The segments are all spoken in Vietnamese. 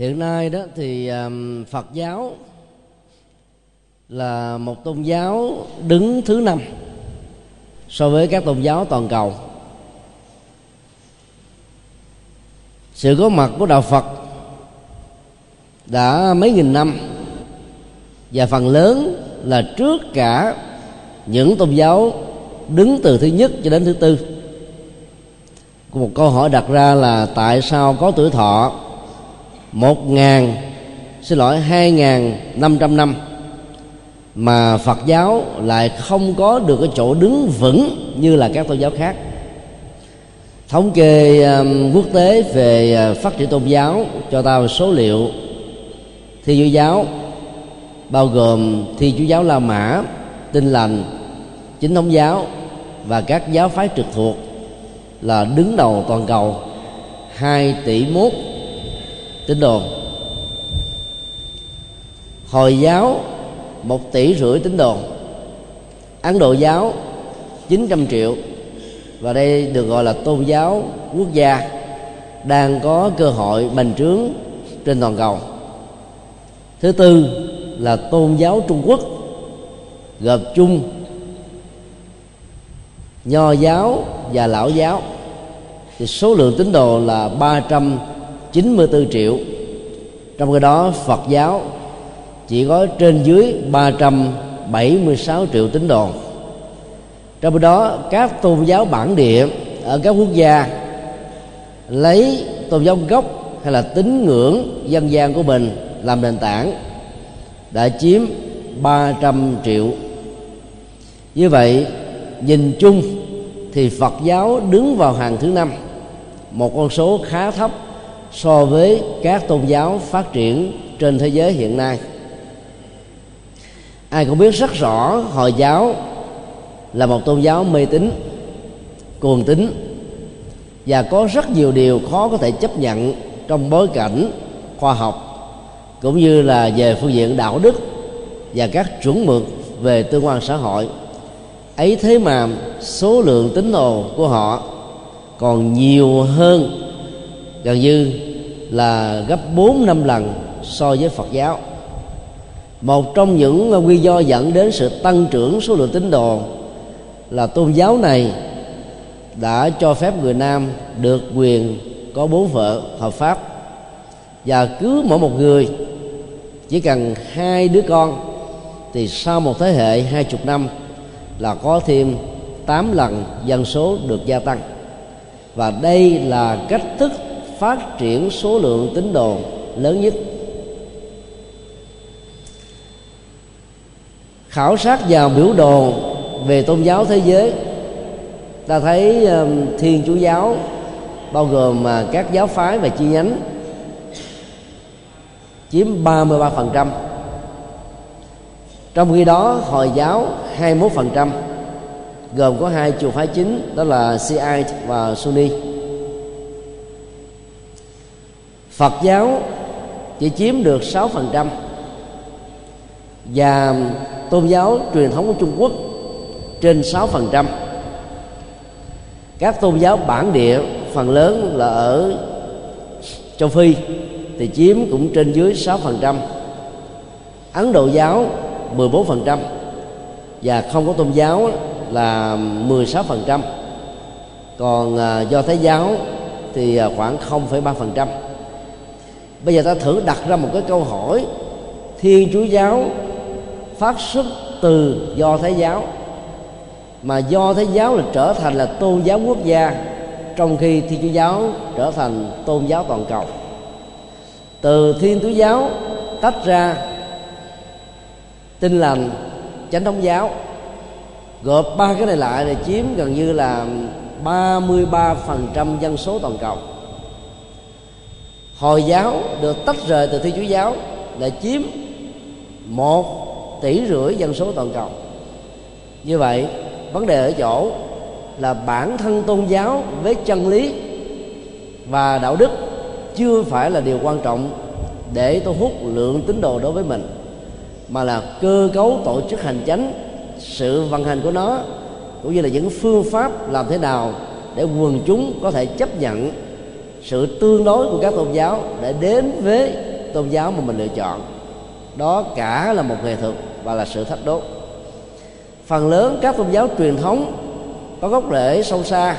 hiện nay đó thì um, phật giáo là một tôn giáo đứng thứ năm so với các tôn giáo toàn cầu. Sự có mặt của đạo phật đã mấy nghìn năm và phần lớn là trước cả những tôn giáo đứng từ thứ nhất cho đến thứ tư. Một câu hỏi đặt ra là tại sao có tuổi thọ một ngàn xin lỗi hai ngàn năm trăm năm. Mà Phật giáo lại không có được cái chỗ đứng vững như là các tôn giáo khác. Thống kê um, quốc tế về uh, phát triển tôn giáo cho ta số liệu. Thi chúa giáo bao gồm thi chúa giáo la mã tinh lành chính thống giáo và các giáo phái trực thuộc là đứng đầu toàn cầu 2 tỷ mốt tín đồ, hồi giáo một tỷ rưỡi tín đồ, ấn độ giáo 900 triệu. Và đây được gọi là tôn giáo quốc gia đang có cơ hội bành trướng trên toàn cầu. Thứ tư là tôn giáo trung quốc gộp chung nho giáo và lão giáo. Thì số lượng tín đồ là 394 triệu. Trong khi đó, Phật giáo chỉ có trên dưới 376 triệu tín đồ. Trong khi đó, các tôn giáo bản địa ở các quốc gia lấy tôn giáo gốc hay là tín ngưỡng dân gian của mình làm nền tảng đã chiếm 300 triệu. Như vậy, nhìn chung thì Phật giáo đứng vào hàng thứ năm, một con số khá thấp so với các tôn giáo phát triển trên thế giới hiện nay. Ai cũng biết rất rõ hồi giáo là một tôn giáo mê tín, cuồng tín và có rất nhiều điều khó có thể chấp nhận trong bối cảnh khoa học cũng như là về phương diện đạo đức và các chuẩn mực về tương quan xã hội. Ấy thế mà số lượng tín đồ của họ còn nhiều hơn gần như là gấp 4 năm lần so với Phật giáo. Một trong những nguyên do dẫn đến sự tăng trưởng số lượng tín đồ là tôn giáo này đã cho phép người nam được quyền có bốn vợ hợp pháp. Và cứ mỗi một người, chỉ cần hai đứa con, thì sau một thế hệ hai chục năm là có thêm 8 lần dân số được gia tăng. Và đây là cách thức phát triển số lượng tín đồ lớn nhất. Khảo sát vào biểu đồ về tôn giáo thế giới, ta thấy um, thiên chúa giáo, bao gồm à, các giáo phái và chi nhánh, chiếm 33% trong khi đó, hồi giáo 21% gồm có hai chùa phái chính, đó là Shiite và Sunni. Phật giáo chỉ chiếm được 6% và tôn giáo truyền thống của Trung Quốc trên 6% các tôn giáo bản địa phần lớn là ở châu Phi thì chiếm cũng trên dưới 6% Ấn Độ giáo 14% và không có tôn giáo là 16% còn à, do thái giáo thì à, khoảng 0,3% bây giờ ta thử đặt ra một cái câu hỏi. Thiên chúa giáo phát xuất từ do thái giáo, mà do thái giáo là trở thành là tôn giáo quốc gia, trong khi thiên chúa giáo trở thành tôn giáo toàn cầu. Từ thiên chúa giáo tách ra tinh lành chánh thống giáo, gộp ba cái này lại thì chiếm gần như là 33% dân số toàn cầu hồi giáo được tách rời từ thiên chúa giáo là chiếm một tỷ rưỡi dân số toàn cầu. Như vậy, vấn đề ở chỗ là bản thân tôn giáo với chân lý và đạo đức chưa phải là điều quan trọng để thu hút lượng tín đồ đối với mình, mà là cơ cấu tổ chức hành chánh, sự vận hành của nó, cũng như là những phương pháp làm thế nào để quần chúng có thể chấp nhận sự tương đối của các tôn giáo để đến với tôn giáo mà mình lựa chọn. Đó cả là một nghệ thuật và là sự thách đố. Phần lớn các tôn giáo truyền thống có gốc rễ sâu xa,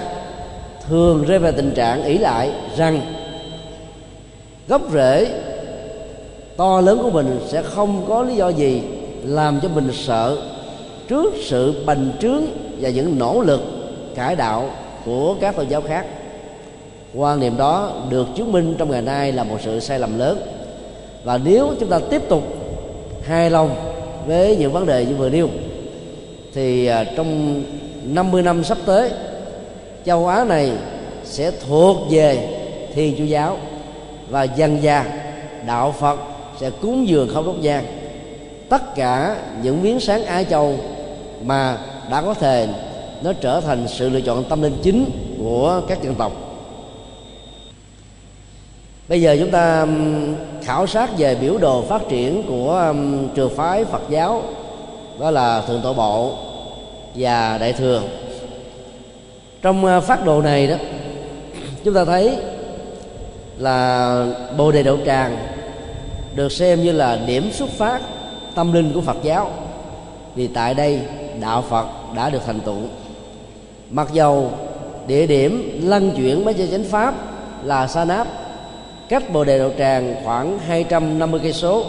thường rơi vào tình trạng ỷ lại rằng gốc rễ to lớn của mình sẽ không có lý do gì làm cho mình sợ trước sự bành trướng và những nỗ lực cải đạo của các tôn giáo khác quan niệm đó được chứng minh trong ngày nay là một sự sai lầm lớn. Và nếu chúng ta tiếp tục hài lòng với những vấn đề như vừa nêu, thì à, trong 50 năm sắp tới, châu Á này sẽ thuộc về Thiên Chúa giáo và dân gia đạo Phật sẽ cúng dường không đốt nhang. Tất cả những miếng sáng Á Châu mà đã có thể, nó trở thành sự lựa chọn tâm linh chính của các dân tộc bây giờ chúng ta khảo sát về biểu đồ phát triển của trường phái Phật giáo, đó là thượng tọa bộ và đại thừa. Trong ờ, phát đồ này đó, chúng ta thấy là bồ đề đậu tràng được xem như là điểm xuất phát tâm linh của phật giáo, vì tại đây đạo phật đã được thành tựu. Mặc dầu địa điểm lăn chuyển mấy chánh pháp là sa náp cách bồ đề đậu tràng khoảng 250 cây số.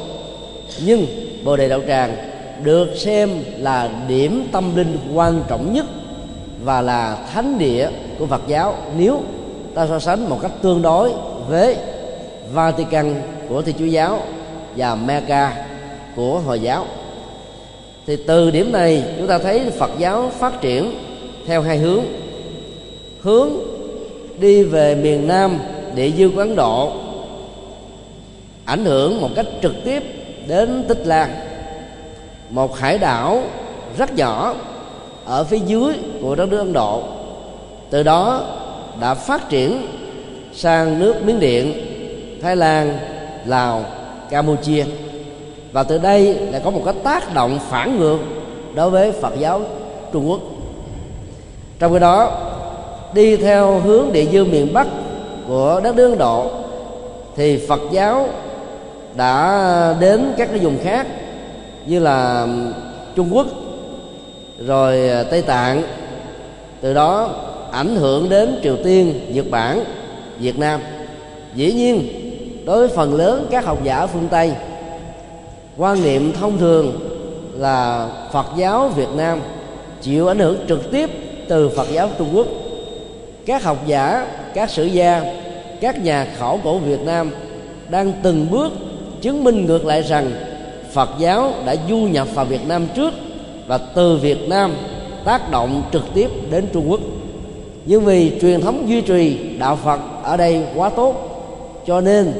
Nhưng bồ đề đậu tràng được xem là điểm tâm linh quan trọng nhất và là thánh địa của Phật giáo nếu ta so sánh một cách tương đối với Vatican của Thiên Chúa giáo và Mecca của Hồi giáo. Thì từ điểm này chúng ta thấy Phật giáo phát triển theo hai hướng. Hướng đi về miền Nam, địa dư của Ấn Độ ảnh hưởng một cách trực tiếp đến Tích Lan. Một hải đảo rất nhỏ ở phía dưới của đất nước Ấn Độ. Từ đó đã phát triển sang nước Miến Điện, Thái Lan, Lào, Campuchia. Và từ đây lại có một cái tác động phản ngược đối với Phật giáo Trung Quốc. Trong khi đó đi theo hướng địa dương miền Bắc của đất nước Ấn Độ thì Phật giáo đã đến các cái vùng khác như là Trung Quốc rồi à, Tây Tạng. Từ đó ảnh hưởng đến Triều Tiên, Nhật Bản, Việt Nam. Dĩ nhiên đối với phần lớn các học giả phương Tây quan niệm thông thường là Phật giáo Việt Nam chịu ảnh hưởng trực tiếp từ Phật giáo Trung Quốc. Các học giả các sử gia các nhà khảo cổ Việt Nam đang từng bước chứng minh ngược lại rằng Phật giáo đã du nhập vào Việt Nam trước và từ Việt Nam tác động trực tiếp đến Trung Quốc. Nhưng vì truyền thống duy trì đạo Phật ở đây quá tốt, cho nên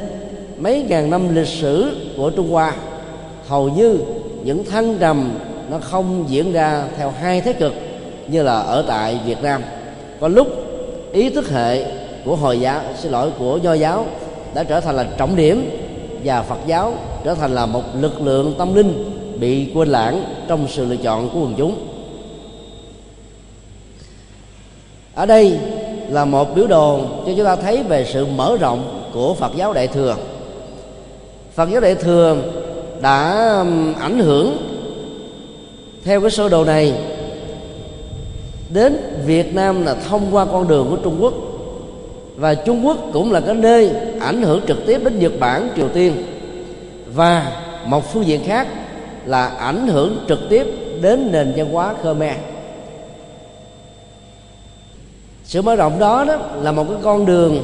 mấy ngàn năm lịch sử của Trung Hoa, hầu như những thăng trầm nó không diễn ra theo hai thế cực như là ở tại Việt Nam. Có lúc ý thức hệ của hồi giáo, xin lỗi, của do giáo đã trở thành là trọng điểm và Phật giáo trở thành là một lực lượng tâm linh bị quên lãng trong sự lựa chọn của quần chúng. Ở đây là một biểu đồ cho chúng ta thấy về sự mở rộng của Phật giáo Đại thừa. Phật giáo Đại thừa đã ảnh hưởng theo cái sơ đồ này đến Việt Nam là thông qua con đường của Trung Quốc và Trung Quốc cũng là cái nơi ảnh hưởng trực tiếp đến Nhật Bản, Triều Tiên. Và một phương diện khác là ảnh hưởng trực tiếp đến nền văn hóa Khmer. Sự mở rộng đó đó là một cái con đường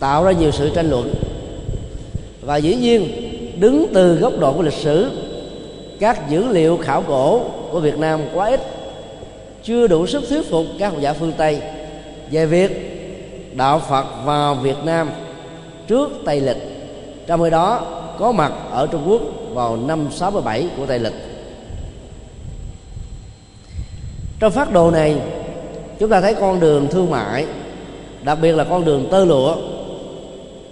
tạo ra nhiều sự tranh luận. Và dĩ nhiên đứng từ góc độ của lịch sử các dữ liệu khảo cổ của Việt Nam quá ít chưa đủ sức thuyết phục các học giả phương Tây về việc đạo Phật vào Việt Nam trước Tây lịch. Trong khi đó, có mặt ở Trung Quốc vào năm 67 của Tây lịch. Trong phát đồ này, chúng ta thấy con đường thương mại, đặc biệt là con đường tơ lụa,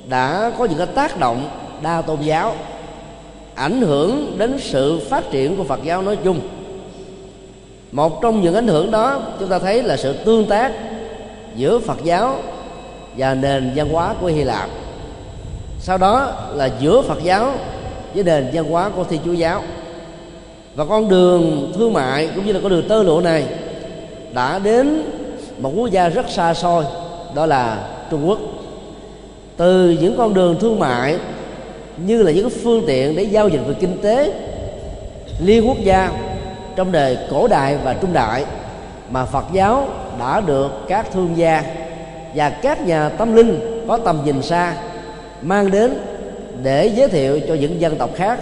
đã có những cái tác động đa tôn giáo, ảnh hưởng đến sự phát triển của Phật giáo nói chung. Một trong những ảnh hưởng đó, chúng ta thấy là sự tương tác giữa Phật giáo và nền văn hóa của Hy Lạp. Sau đó là giữa phật giáo với nền văn hóa của thiên chúa giáo. Và con đường thương mại cũng như là con đường tơ lụa này đã đến một quốc gia rất xa xôi, đó là trung quốc. Từ những con đường thương mại như là những phương tiện để giao dịch về kinh tế, liên quốc gia trong đời cổ đại và trung đại mà Phật giáo đã được các thương gia và các nhà tâm linh có tầm nhìn xa, mang đến để giới thiệu cho những dân tộc khác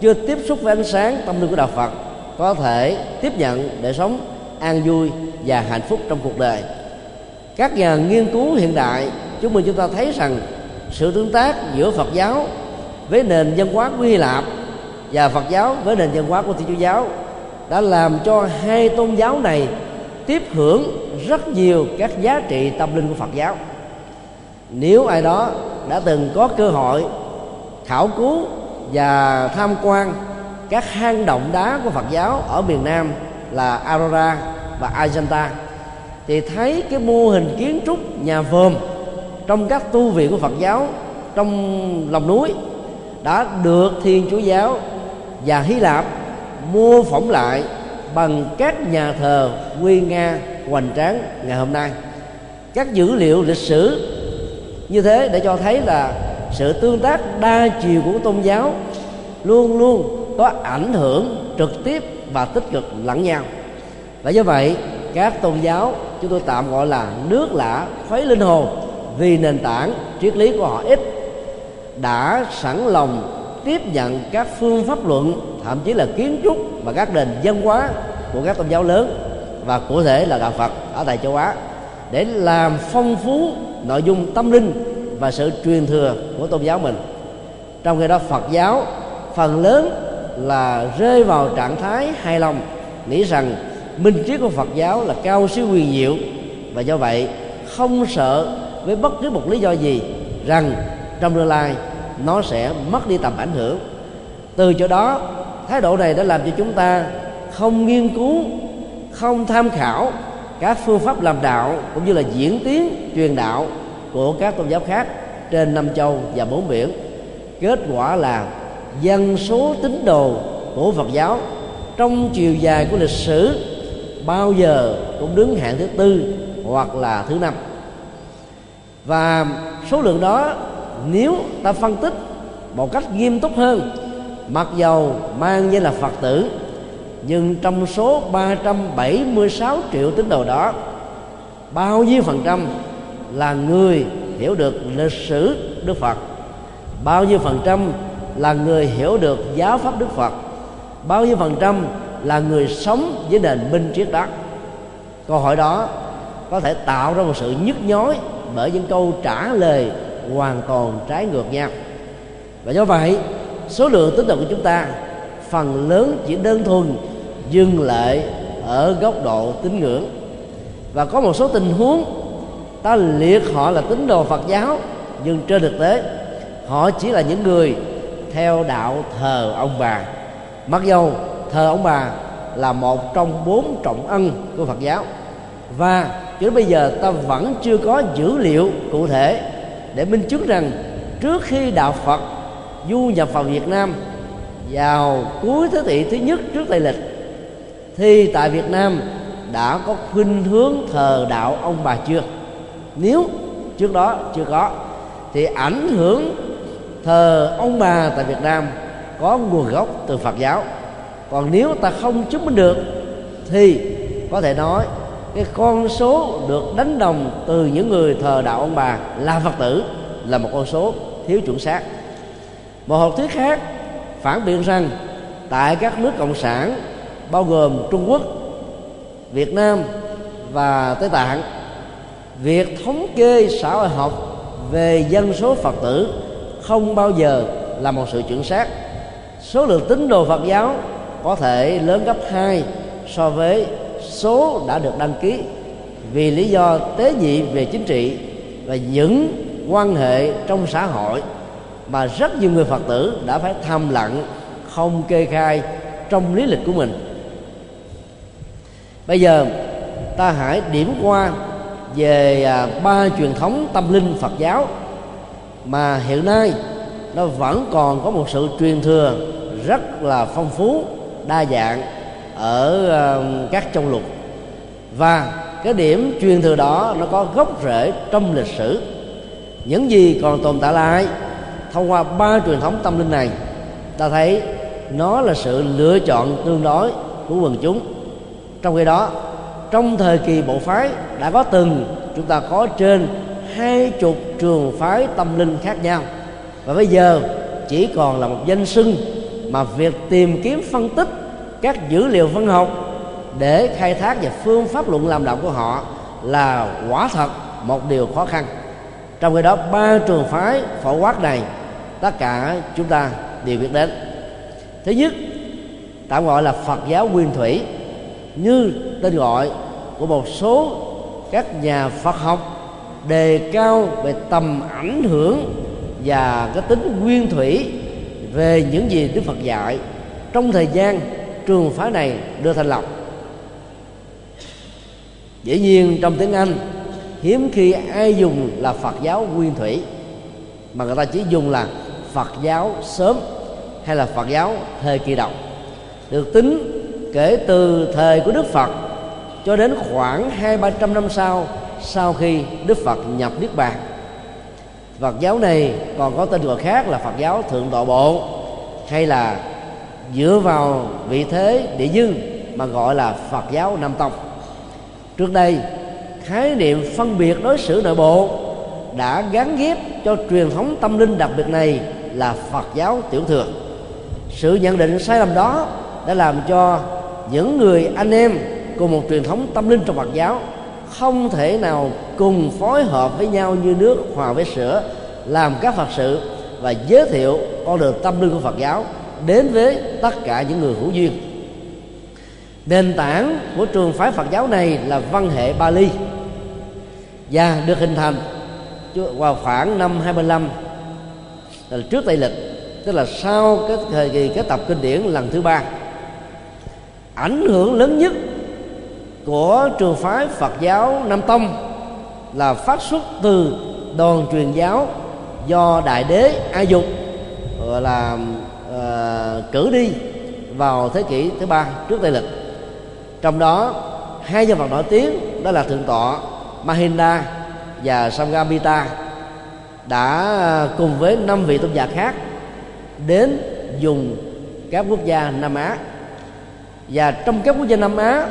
chưa tiếp xúc với ánh sáng tâm linh của đạo Phật, có thể tiếp nhận để sống an vui và hạnh phúc trong cuộc đời. Các nhà nghiên cứu hiện đại chúng mình chúng ta thấy rằng sự tương tác giữa Phật giáo với nền văn hóa của Hy Lạp và Phật giáo với nền văn hóa của Thiên Chúa giáo đã làm cho hai tôn giáo này tiếp hưởng rất nhiều các giá trị tâm linh của Phật giáo. Nếu ai đó đã từng có cơ hội khảo cứu và tham quan các hang động đá của Phật giáo ở miền Nam là Aurora và Ajanta thì thấy cái mô hình kiến trúc nhà vườn trong các tu viện của Phật giáo trong lòng núi đã được Thiên Chúa giáo và Hy Lạp mô phỏng lại bằng các nhà thờ nguy nga hoành tráng ngày hôm nay. Các dữ liệu lịch sử như thế để cho thấy là sự tương tác đa chiều của tôn giáo luôn luôn có ảnh hưởng trực tiếp và tích cực lẫn nhau. Và do vậy, các tôn giáo chúng tôi tạm gọi là nước lã khuấy linh hồn vì nền tảng triết lý của họ ít đã sẵn lòng tiếp nhận các phương pháp luận, thậm chí là kiến trúc và các nền văn hóa của các tôn giáo lớn và cụ thể là đạo Phật ở tại châu Á để làm phong phú nội dung tâm linh và sự truyền thừa của tôn giáo mình. Trong khi đó, Phật giáo phần lớn là rơi vào trạng thái hài lòng, nghĩ rằng minh triết của Phật giáo là cao siêu quyền diệu và do vậy không sợ với bất cứ một lý do gì rằng trong tương lai nó sẽ mất đi tầm ảnh hưởng. Từ chỗ đó, thái độ này đã làm cho chúng ta không nghiên cứu, không tham khảo các phương pháp làm đạo cũng như là diễn tiến, truyền đạo của các tôn giáo khác trên năm châu và bốn biển. Kết quả là dân số tín đồ của phật giáo trong chiều dài của lịch sử bao giờ cũng đứng hạng thứ tư hoặc là thứ năm. Và số lượng đó nếu ta phân tích một cách nghiêm túc hơn, mặc dầu mang danh là phật tử, nhưng trong số 376 triệu tín đồ đó, bao nhiêu phần trăm là người hiểu được lịch sử Đức Phật? Bao nhiêu phần trăm là người hiểu được giáo pháp Đức Phật? Bao nhiêu phần trăm là người sống với nền minh triết đó câu hỏi đó có thể tạo ra một sự nhức nhối bởi những câu trả lời hoàn toàn trái ngược nhau. Và do vậy, số lượng tín đồ của chúng ta, phần lớn chỉ đơn thuần dừng lại ở góc độ tín ngưỡng. Và có một số tình huống, ta liệt họ là tín đồ Phật giáo, nhưng trên thực tế, họ chỉ là những người theo đạo thờ ông bà. Mặc dầu thờ ông bà là một trong bốn trọng ân của Phật giáo, và cho đến bây giờ ta vẫn chưa có dữ liệu cụ thể để minh chứng rằng trước khi đạo Phật du nhập vào Việt Nam vào cuối thế kỷ thứ nhất trước Tây lịch, thì tại Việt Nam đã có khuynh hướng thờ đạo ông bà chưa? Nếu trước đó chưa có, thì ảnh hưởng thờ ông bà tại Việt Nam có nguồn gốc từ Phật giáo. Còn nếu ta không chứng minh được, thì có thể nói cái con số được đánh đồng từ những người thờ đạo ông bà là Phật tử là một con số thiếu chuẩn xác. Một học thuyết khác phản biện rằng tại các nước cộng sản bao gồm Trung Quốc, Việt Nam và Tây Tạng việc thống kê xã hội học về dân số Phật tử không bao giờ là một sự chuẩn xác. Số lượng tín đồ Phật giáo có thể lớn gấp 2 so với số đã được đăng ký vì lý do tế nhị về chính trị và những quan hệ trong xã hội mà rất nhiều người Phật tử đã phải thầm lặng, không kê khai trong lý lịch của mình. Bây giờ, ta hãy điểm qua về à, ba truyền thống tâm linh Phật giáo mà hiện nay nó vẫn còn có một sự truyền thừa rất là phong phú, đa dạng ở ờ, các châu lục. Và cái điểm truyền thừa đó nó có gốc rễ trong lịch sử. Những gì còn tồn tại lại thông qua ba truyền thống tâm linh này ta thấy nó là sự lựa chọn tương đối của quần chúng. Trong khi đó, trong thời kỳ bộ phái đã có từng, chúng ta có trên hai chục trường phái tâm linh khác nhau. Và bây giờ chỉ còn là một danh xưng mà việc tìm kiếm phân tích các dữ liệu văn học để khai thác về phương pháp luận làm đạo của họ là quả thật một điều khó khăn. Trong khi đó, ba trường phái phổ quát này, tất cả chúng ta đều biết đến. Thứ nhất, tạm gọi là phật giáo nguyên thủy, như tên gọi của một số các nhà phật học đề cao về tầm ảnh hưởng và cái tính nguyên thủy về những gì đức phật dạy trong thời gian trường phái này đưa thành lập. Dĩ nhiên trong tiếng anh, hiếm khi ai dùng là phật giáo nguyên thủy, mà người ta chỉ dùng là phật giáo sớm hay là phật giáo thời kỳ đầu, được tính kể từ thời của đức phật cho đến khoảng hai, ba trăm năm sau sau khi đức phật nhập niết bàn. Phật giáo này còn có tên gọi khác là phật giáo thượng tọa bộ hay là dựa vào vị thế địa dư mà gọi là phật giáo nam tông. Trước đây, khái niệm phân biệt đối xử nội bộ đã gắn ghép cho truyền thống tâm linh đặc biệt này là phật giáo tiểu thừa. Sự nhận định sai lầm đó đã làm cho những người anh em cùng một truyền thống tâm linh trong phật giáo không thể nào cùng phối hợp với nhau như nước hòa với sữa, làm các phật sự và giới thiệu con đường tâm linh của phật giáo đến với tất cả những người hữu duyên. Nền tảng của trường phái phật giáo này là văn hệ bali và được hình thành vào khoảng năm 25 là trước tây lịch, tức là sau cái thời kỳ cái tập kinh điển lần thứ ba. Ảnh hưởng lớn nhất của trường phái Phật giáo Nam Tông là phát xuất từ đoàn truyền giáo do đại đế A Dục, gọi là cử đi vào thế kỷ thứ ba trước tây lịch. Trong đó, hai nhân vật nổi tiếng đó là thượng tọa Mahinda và Samgamita đã cùng với năm vị tôn giả khác đến dùng các quốc gia Nam Á. Và trong các quốc gia Nam Á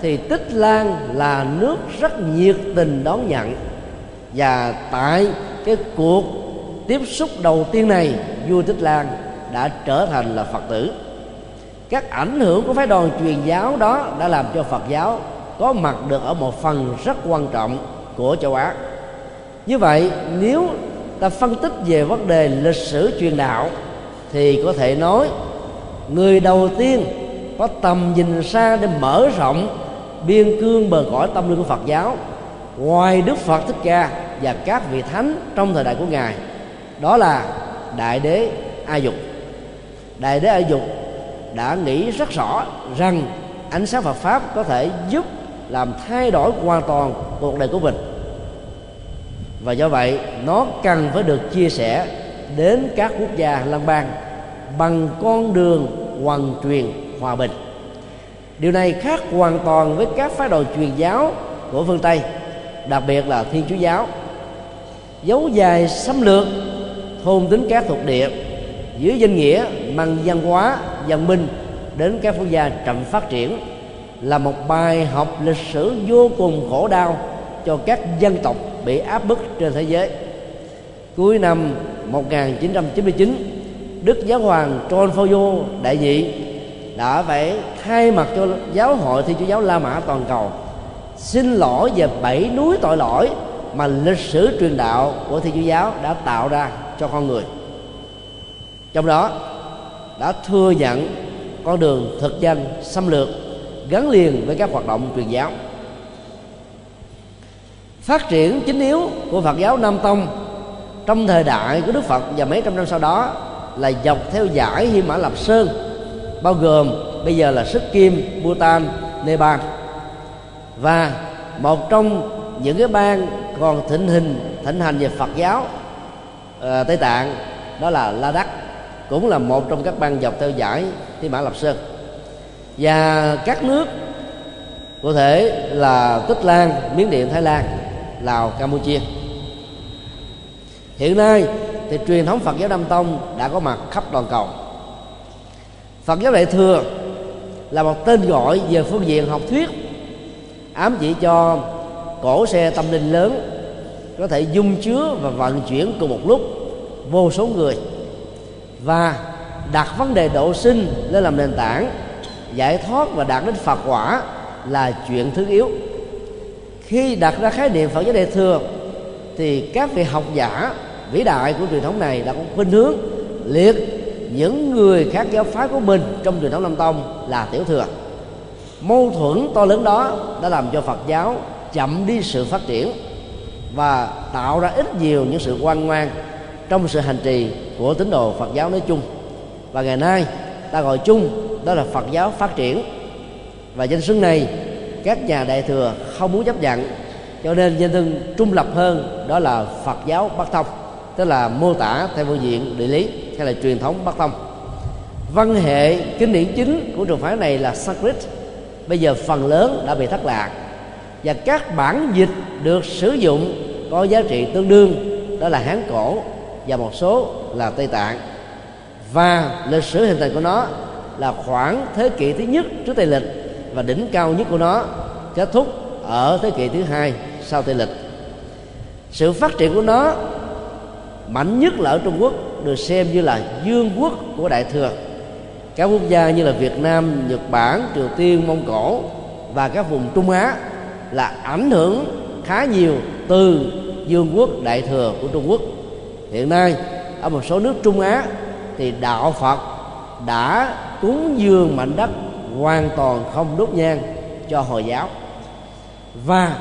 thì Tích Lan là nước rất nhiệt tình đón nhận. Và tại cái cuộc tiếp xúc đầu tiên này, vua Tích Lan đã trở thành là Phật tử. Các ảnh hưởng của phái đoàn truyền giáo đó đã làm cho Phật giáo có mặt được ở một phần rất quan trọng của châu Á. Như vậy, nếu ta phân tích về vấn đề lịch sử truyền đạo, thì có thể nói người đầu tiên có tầm nhìn xa để mở rộng biên cương bờ cõi tâm linh của Phật giáo ngoài Đức Phật Thích Ca và các vị thánh trong thời đại của ngài, đó là đại đế A Dục đại đế A Dục đã nghĩ rất rõ rằng ánh sáng Phật pháp có thể giúp làm thay đổi hoàn toàn cuộc đời của mình. Và do vậy, nó cần phải được chia sẻ đến các quốc gia lân bang bằng con đường hoàn truyền hòa bình. Điều này khác hoàn toàn với các phái đồ truyền giáo của phương tây, đặc biệt là thiên chúa giáo. Dấu dài xâm lược, thôn tính các thuộc địa dưới danh nghĩa mang văn hóa, văn minh đến các quốc gia chậm phát triển là một bài học lịch sử vô cùng khổ đau cho các dân tộc bị áp bức trên thế giới. Cuối năm 1999 Đức Giáo hoàng John Paul đại nhị đã phải thay mặt cho giáo hội Thiên Chúa giáo La Mã toàn cầu. Xin lỗi về bảy núi tội lỗi mà lịch sử truyền đạo của Thiên Chúa giáo đã tạo ra cho con người trong đó đã thừa nhận con đường thực dân xâm lược gắn liền với các hoạt động truyền giáo. Phát triển chính yếu của Phật giáo Nam Tông trong thời đại của Đức Phật và mấy trăm năm sau đó là dọc theo dải Hy Mã Lạp Sơn bao gồm bây giờ là Sức Kim, Bhutan, Nepal. Và một trong những cái bang còn thịnh hình thịnh hành về Phật giáo uh, Tây Tạng đó là la đắc cũng là một trong các bang dọc theo giải Thi mã lập sơn. Và các nước có thể là tích lan, miến điện, thái lan, lào, campuchia. Hiện nay thì truyền thống phật giáo nam tông đã có mặt khắp toàn cầu. Phật giáo đại thừa là một tên gọi về phương diện học thuyết, ám chỉ cho cổ xe tâm linh lớn, có thể dung chứa và vận chuyển cùng một lúc vô số người và đặt vấn đề độ sinh lên làm nền tảng, giải thoát và đạt đến phật quả là chuyện thứ yếu. Khi đặt ra khái niệm phật giáo đại thừa, thì các vị học giả vĩ đại của truyền thống này đã có khuynh hướng liệt những người khác giáo phái của mình trong truyền thống nam tông là tiểu thừa. Mâu thuẫn to lớn đó đã làm cho phật giáo chậm đi sự phát triển và tạo ra ít nhiều những sự quan ngoan trong sự hành trì của tín đồ phật giáo nói chung, và ngày nay ta gọi chung đó là phật giáo phát triển. Và danh xưng này, các nhà đại thừa không muốn chấp nhận, cho nên danh xưng trung lập hơn đó là phật giáo bắc Tông, tức là mô tả theo phương diện địa lý hay là truyền thống bắc tông. Văn hệ kinh điển chính của trường phái này là Sanskrit, bây giờ phần lớn đã bị thất lạc. Và các bản dịch được sử dụng có giá trị tương đương, đó là hán cổ và một số là tây tạng. Và lịch sử hình thành của nó là khoảng thế kỷ thứ nhất trước tây lịch và đỉnh cao nhất của nó kết thúc ở thế kỷ thứ hai sau tây lịch. Sự phát triển của nó mạnh nhất là ở trung quốc, được xem như là dương quốc của đại thừa. Các quốc gia như là việt nam, nhật bản, triều tiên, mông cổ và các vùng trung á là ảnh hưởng khá nhiều từ dương quốc đại thừa của trung quốc hiện nay, ở một số nước trung á thì đạo phật đã cúng dường mảnh đất hoàn toàn không đốt nhang cho hồi giáo. Và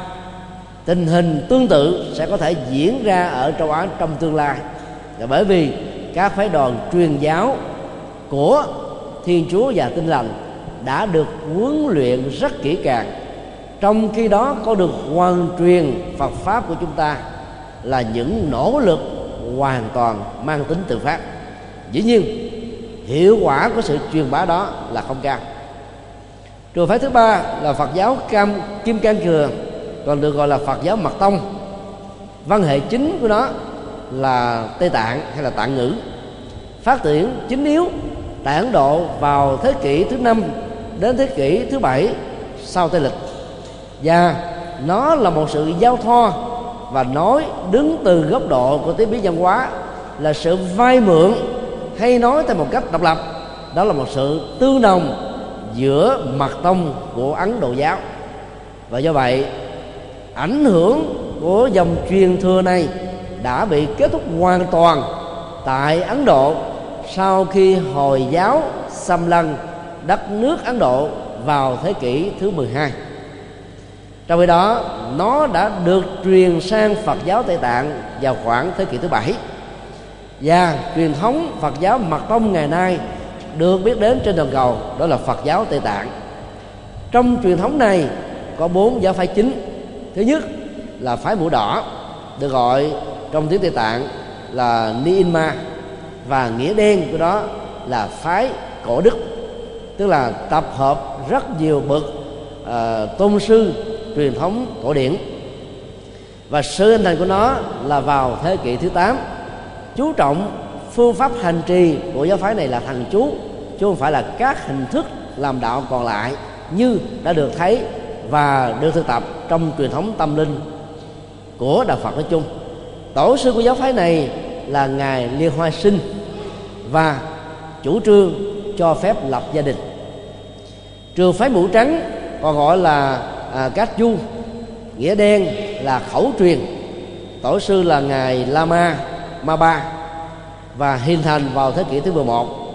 tình hình tương tự sẽ có thể diễn ra ở châu Á trong tương lai. Là bởi vì các phái đoàn truyền giáo của Thiên Chúa và Tinh lành đã được huấn luyện rất kỹ càng, trong khi đó có được hoàn truyền Phật pháp của chúng ta là những nỗ lực hoàn toàn mang tính tự phát. Dĩ nhiên hiệu quả của sự truyền bá đó là không cao. Trường phái thứ ba là phật giáo cam kim cang thừa, còn được gọi là phật giáo mật tông. Văn hệ chính của nó là tây tạng hay là tạng ngữ. Phát triển chính yếu tại ấn độ vào thế kỷ thứ năm đến thế kỷ thứ bảy sau tây lịch. Và nó là một sự giao thoa và nói đứng từ góc độ của tiếng biến văn hóa là sự vay mượn hay nói theo một cách độc lập. Đó là một sự tương đồng giữa mặt tông của ấn độ giáo. Và do vậy, ảnh hưởng của dòng truyền thừa này đã bị kết thúc hoàn toàn tại ấn độ sau khi hồi giáo xâm lăng đất nước ấn độ vào thế kỷ thứ 12 trong khi đó nó đã được truyền sang Phật giáo Tây Tạng vào khoảng thế kỷ thứ bảy. Và truyền thống Phật giáo Mật Tông ngày nay được biết đến trên toàn cầu đó là Phật giáo Tây Tạng. Trong truyền thống này có bốn giáo phái chính. Thứ nhất là phái mũ đỏ được gọi trong tiếng Tây Tạng là Niinma và nghĩa đen của đó là phái cổ đức tức là tập hợp rất nhiều bậc uh, tôn sư truyền thống cổ điển. Và sự hình thành của nó là vào thế kỷ thứ 8 chú trọng phương pháp hành trì của giáo phái này là thần chú, chứ không phải là các hình thức làm đạo còn lại như đã được thấy và được thực tập trong truyền thống tâm linh của đạo Phật nói chung. Tổ sư của giáo phái này là ngài Liên Hoa Sinh và chủ trương cho phép lập gia đình. Trường phái mũ trắng, còn gọi là à, cát du nghĩa đen là khẩu truyền. Tổ sư là ngài lama ma ba và hình thành vào thế kỷ thứ 11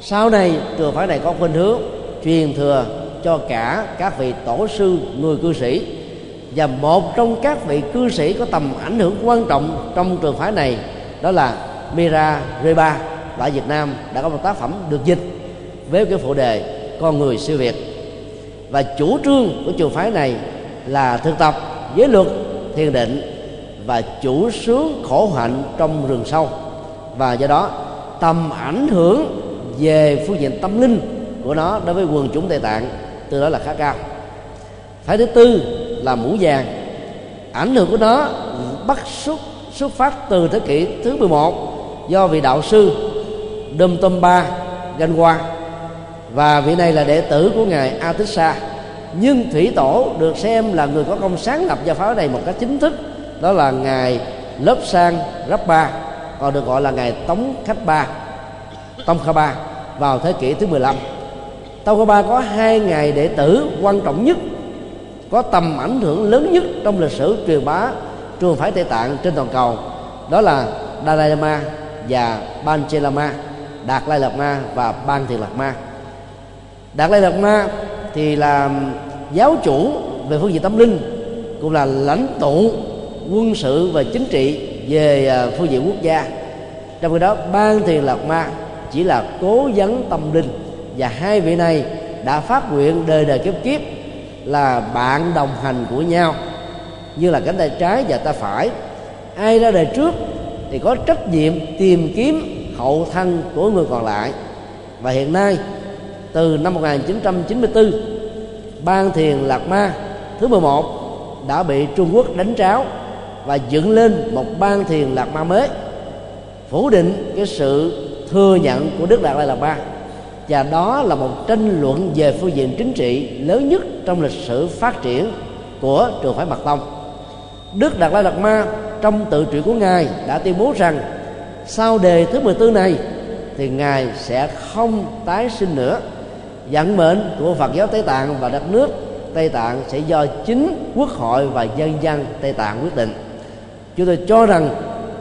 sau này trường phái này có khuynh hướng truyền thừa cho cả các vị tổ sư người cư sĩ. Và một trong các vị cư sĩ có tầm ảnh hưởng quan trọng trong trường phái này đó là Mira Reba tại Việt Nam đã có một tác phẩm được dịch với cái phụ đề con người siêu việt và chủ trương của trường phái này là thực tập giới luật, thiền định và chủ sướng khổ hạnh trong rừng sâu. Và do đó, tầm ảnh hưởng về phương diện tâm linh của nó đối với quần chúng tây tạng từ đó là khá cao. Phái thứ tư là mũ vàng. Ảnh hưởng của nó bắt xuất xuất phát từ thế kỷ thứ 11 do vị đạo sư Đâm Tâm Ba Ganwa và vị này là đệ tử của ngài Atissa. Nhưng thủy tổ được xem là người có công sáng lập gia phái này một cách chính thức, đó là ngài lớp sang rắp ba, còn được gọi là ngài tống khách ba, tông kha ba, vào thế kỷ thứ 15 tông kha ba có hai ngài đệ tử quan trọng nhất, có tầm ảnh hưởng lớn nhất trong lịch sử truyền bá trường phái tây tạng trên toàn cầu, đó là dalai lama và panchelama đạt lai lạt ma và ban thiền lạt ma đạt lai lạt ma thì là giáo chủ về phương diện tâm linh, cũng là lãnh tụ quân sự và chính trị về à, phương diện quốc gia. Trong khi đó, ban thiền lạt ma chỉ là cố vấn tâm linh và hai vị này đã phát nguyện đời đời kiếp kiếp là bạn đồng hành của nhau. Như là cánh tay trái và tay phải. Ai ra đời trước thì có trách nhiệm tìm kiếm hậu thân của người còn lại. Và hiện nay từ năm 1994 ban thiền lạc ma thứ 11 đã bị Trung Quốc đánh tráo và dựng lên một ban thiền lạc ma mới, phủ định cái sự thừa nhận của Đức Đạt Lai Lạt Ma. Và đó là một tranh luận về phương diện chính trị lớn nhất trong lịch sử phát triển của trường phái Mật Tông. Đức Đạt Lai Lạt Ma trong tự truyện của ngài đã tuyên bố rằng, sau đề thứ 14 này thì ngài sẽ không tái sinh nữa vận mệnh của Phật giáo Tây Tạng và đất nước Tây Tạng sẽ do chính quốc hội và dân dân Tây Tạng quyết định. Chúng tôi cho rằng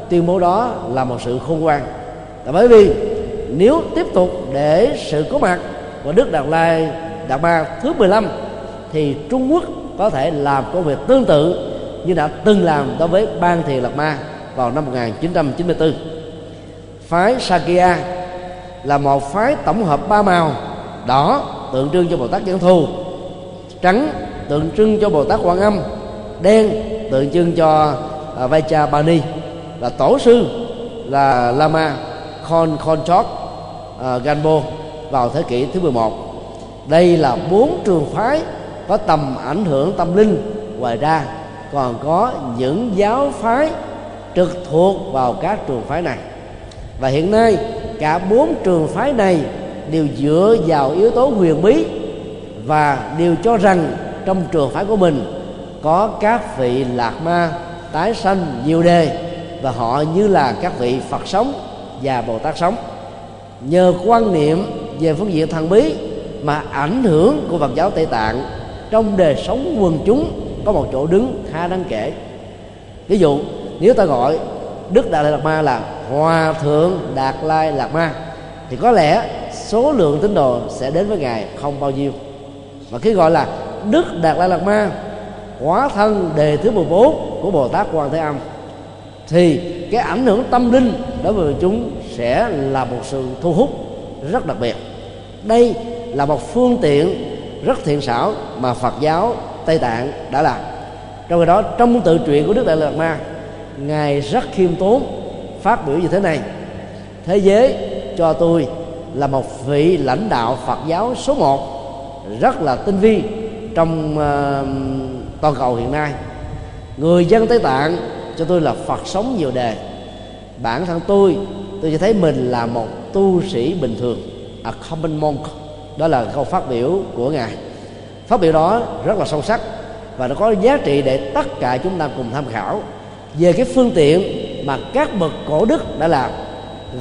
tuyên bố đó là một sự khôn ngoan. Là bởi vì nếu tiếp tục để sự có mặt của Đức Đạt Lai, Đạt Ma thứ 15 thì Trung Quốc có thể làm công việc tương tự như đã từng làm đối với Ban Thiền Lạt Ma vào năm 1994 phái Sakya là một phái tổng hợp ba màu đỏ tượng trưng cho Bồ Tát Giảng Thù trắng tượng trưng cho Bồ Tát Quan Âm. Đen tượng trưng cho à, uh, Vacha Bani và tổ sư là Lama Khon Khonchok uh, à, Ganbo vào thế kỷ thứ 11 đây là bốn trường phái có tầm ảnh hưởng tâm linh. Ngoài ra còn có những giáo phái trực thuộc vào các trường phái này. Và hiện nay cả bốn trường phái này đều dựa vào yếu tố huyền bí và đều cho rằng trong trường phái của mình có các vị lạc ma tái sanh nhiều đề và họ như là các vị Phật sống và Bồ Tát sống. Nhờ quan niệm về phương diện thần bí mà ảnh hưởng của Phật giáo Tây Tạng, trong đời sống quần chúng có một chỗ đứng khá đáng kể. Ví dụ, nếu ta gọi Đức Đạt Lai Lạt Ma là Hòa Thượng Đạt Lai Lạt Ma, thì có lẽ số lượng tín đồ sẽ đến với ngài không bao nhiêu. Và khi gọi là Đức Đạt Lai Lạt Ma, hóa thân đề thứ 14 của Bồ Tát Quan Thế Âm, thì cái ảnh hưởng tâm linh đối với chúng sẽ là một sự thu hút rất đặc biệt. Đây là một phương tiện rất thiện xảo mà Phật giáo Tây Tạng đã làm. Trong khi đó, trong tự truyện của Đức Đại Lạt Ma, ngài rất khiêm tốn phát biểu như thế này. Thế giới cho tôi là một vị lãnh đạo Phật giáo số một rất là tinh vi trong uh, toàn cầu hiện nay. Người dân Tây Tạng cho tôi là Phật sống nhiều đề. Bản thân tôi tôi chỉ thấy mình là một tu sĩ bình thường a common monk. Đó là câu phát biểu của ngài. Phát biểu đó rất là sâu sắc và nó có giá trị để tất cả chúng ta cùng tham khảo. Về cái phương tiện mà các bậc cổ đức đã làm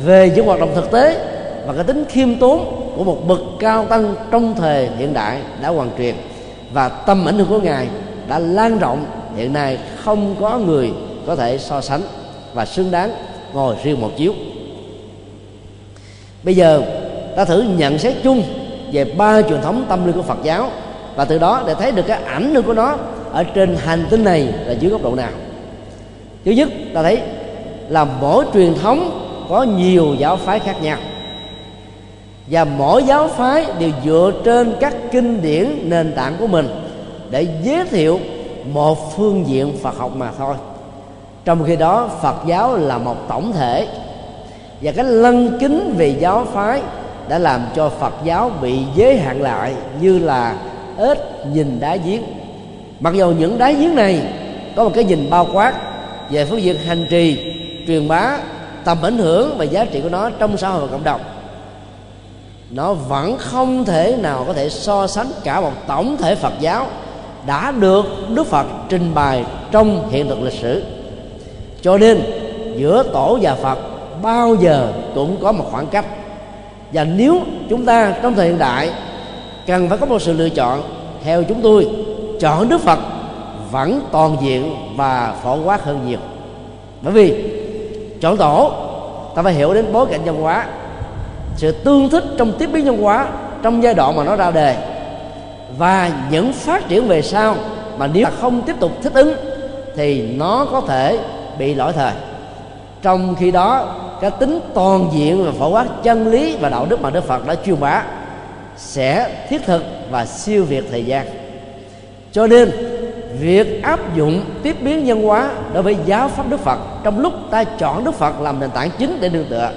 về những hoạt động thực tế và cái tính khiêm tốn của một bậc cao tăng trong thời hiện đại đã hoàn truyền. Và tâm ảnh hưởng của ngài đã lan rộng, hiện nay không có người có thể so sánh và xứng đáng ngồi riêng một chiếu. Bây giờ, ta thử nhận xét chung về ba truyền thống tâm linh của Phật giáo và từ đó để thấy được cái ảnh hưởng của nó ở trên hành tinh này là dưới góc độ nào. Thứ nhất, ta thấy là mỗi truyền thống có nhiều giáo phái khác nhau và mỗi giáo phái đều dựa trên các kinh điển nền tảng của mình để giới thiệu một phương diện Phật học mà thôi. Trong khi đó, Phật giáo là một tổng thể. Và cái lân kính về giáo phái đã làm cho Phật giáo bị giới hạn lại như là ếch nhìn đá giếng. Mặc dù những đá giếng này có một cái nhìn bao quát về phương diện hành trì, truyền bá, tầm ảnh hưởng và giá trị của nó trong xã hội và cộng đồng nó vẫn không thể nào có thể so sánh cả một tổng thể Phật giáo đã được Đức Phật trình bày trong hiện thực lịch sử. Cho nên, giữa tổ và Phật bao giờ cũng có một khoảng cách. Và nếu chúng ta trong thời hiện đại cần phải có một sự lựa chọn, theo chúng tôi, chọn Đức Phật vẫn toàn diện và phổ quát hơn nhiều. Bởi vì, chọn tổ, ta phải hiểu đến bối cảnh văn hóa sự tương thích trong tiếp biến nhân hóa trong giai đoạn mà nó ra đề. Và những phát triển về sau mà nếu không tiếp tục thích ứng thì nó có thể bị lỗi thời. Trong khi đó, cái tính toàn diện và phổ quát chân lý và đạo đức mà Đức Phật đã truyền bá sẽ thiết thực và siêu việt thời gian. Cho nên, việc áp dụng tiếp biến nhân hóa đối với giáo pháp Đức Phật trong lúc ta chọn Đức Phật làm nền tảng chính để nương tựa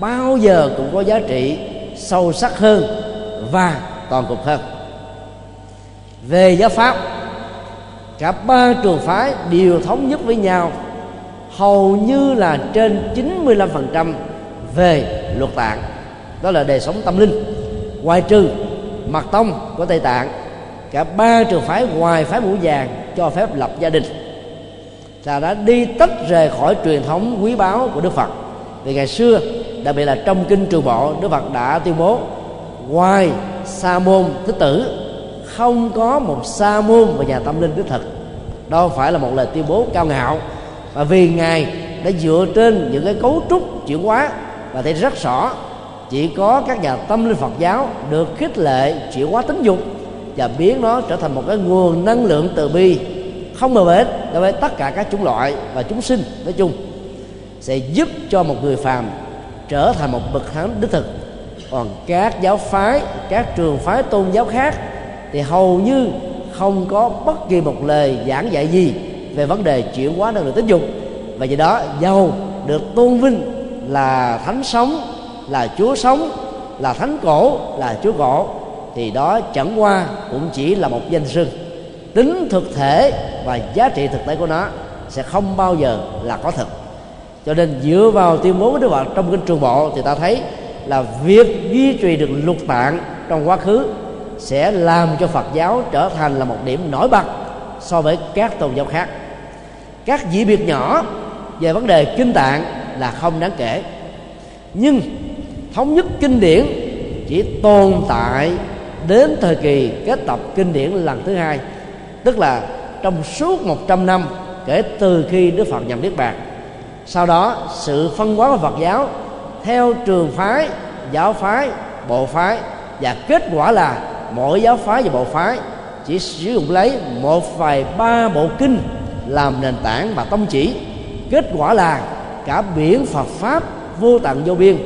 bao giờ cũng có giá trị sâu sắc hơn và toàn cục hơn. Về giáo pháp, cả ba trường phái đều thống nhất với nhau, hầu như là trên 95% về luật tạng, đó là đời sống tâm linh. Ngoài trừ mật tông của tây tạng, cả ba trường phái ngoài phái mũ vàng cho phép lập gia đình. Là đã đi tách rời khỏi truyền thống quý báu của đức phật. Vì ngày xưa đặc biệt là trong kinh trường bộ đức phật đã tuyên bố, ngoài sa môn thứ tử, không có một sa môn và nhà tâm linh đích thực. Đó phải là một lời tuyên bố cao ngạo và vì ngài đã dựa trên những cái cấu trúc chuyển hóa và thấy rất rõ, chỉ có các nhà tâm linh Phật giáo được khích lệ chuyển hóa tính dục và biến nó trở thành một cái nguồn năng lượng từ bi, không bờ bến đối với tất cả các chủng loại và chúng sinh nói chung, sẽ giúp cho một người phàm trở thành một bậc thánh đích thực. Còn các giáo phái, các trường phái tôn giáo khác thì hầu như không có bất kỳ một lời giảng dạy gì về vấn đề chuyển hóa năng lượng tính dục. Và do đó, giàu được tôn vinh là thánh sống, là chúa sống, là thánh cổ, là chúa cổ thì đó chẳng qua cũng chỉ là một danh xưng. Tính thực thể và giá trị thực tế của nó sẽ không bao giờ là có thực cho nên dựa vào tuyên bố của Đức Phật trong kinh trường bộ thì ta thấy là việc duy trì được lục tạng trong quá khứ sẽ làm cho Phật giáo trở thành là một điểm nổi bật so với các tôn giáo khác. Các dị biệt nhỏ về vấn đề kinh tạng là không đáng kể. Nhưng thống nhất kinh điển chỉ tồn tại đến thời kỳ kết tập kinh điển lần thứ hai, tức là trong suốt 100 năm kể từ khi Đức Phật nhập Niết Bàn sau đó, sự phân hóa của Phật giáo theo trường phái, giáo phái, bộ phái, và kết quả là mỗi giáo phái và bộ phái chỉ sử dụng lấy một vài ba bộ kinh làm nền tảng và tông chỉ. Kết quả là cả biển Phật pháp vô tận vô biên,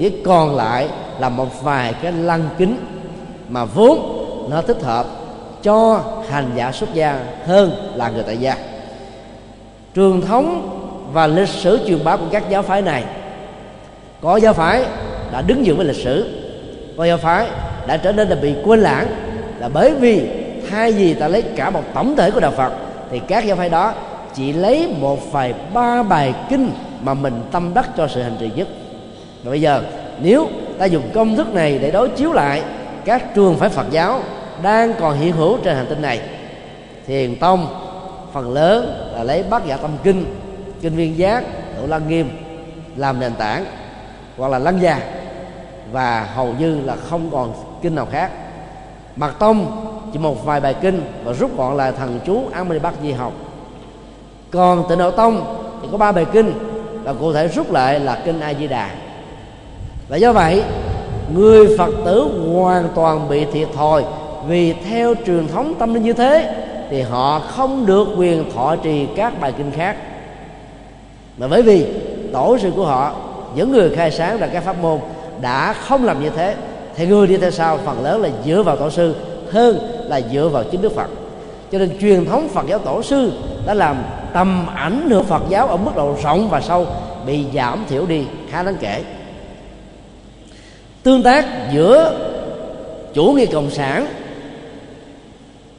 chỉ còn lại là một vài cái lăng kính mà vốn nó thích hợp cho hành giả xuất gia hơn là người tại gia. Truyền thống và lịch sử truyền bá của các giáo phái này. Có giáo phái đã đứng vững với lịch sử, có giáo phái đã trở nên là bị quên lãng là bởi vì thay vì ta lấy cả một tổng thể của đạo Phật, thì các giáo phái đó chỉ lấy một vài ba bài kinh mà mình tâm đắc cho sự hành trì nhất. Và bây giờ, nếu ta dùng công thức này để đối chiếu lại các trường phái Phật giáo đang còn hiện hữu trên hành tinh này thiền tông phần lớn là lấy bát nhã tâm kinh kinh viên giác độ lăng nghiêm làm nền tảng, hoặc là lăng già và hầu như là không còn kinh nào khác. Mật tông chỉ một vài bài kinh và rút gọn là thần chú Amani Bắc Di học. Còn tịnh độ tông thì có ba bài kinh và cụ thể rút lại là kinh A Di Đà. Và do vậy, người Phật tử hoàn toàn bị thiệt thòi vì theo truyền thống tâm linh như thế thì họ không được quyền thọ trì các bài kinh khác mà bởi vì tổ sư của họ, những người khai sáng ra các pháp môn đã không làm như thế, thì người đi theo sau phần lớn là dựa vào tổ sư hơn là dựa vào chính đức phật. Cho nên truyền thống phật giáo tổ sư đã làm tầm ảnh hưởng phật giáo ở mức độ rộng và sâu, bị giảm thiểu đi khá đáng kể. Tương tác giữa chủ nghĩa cộng sản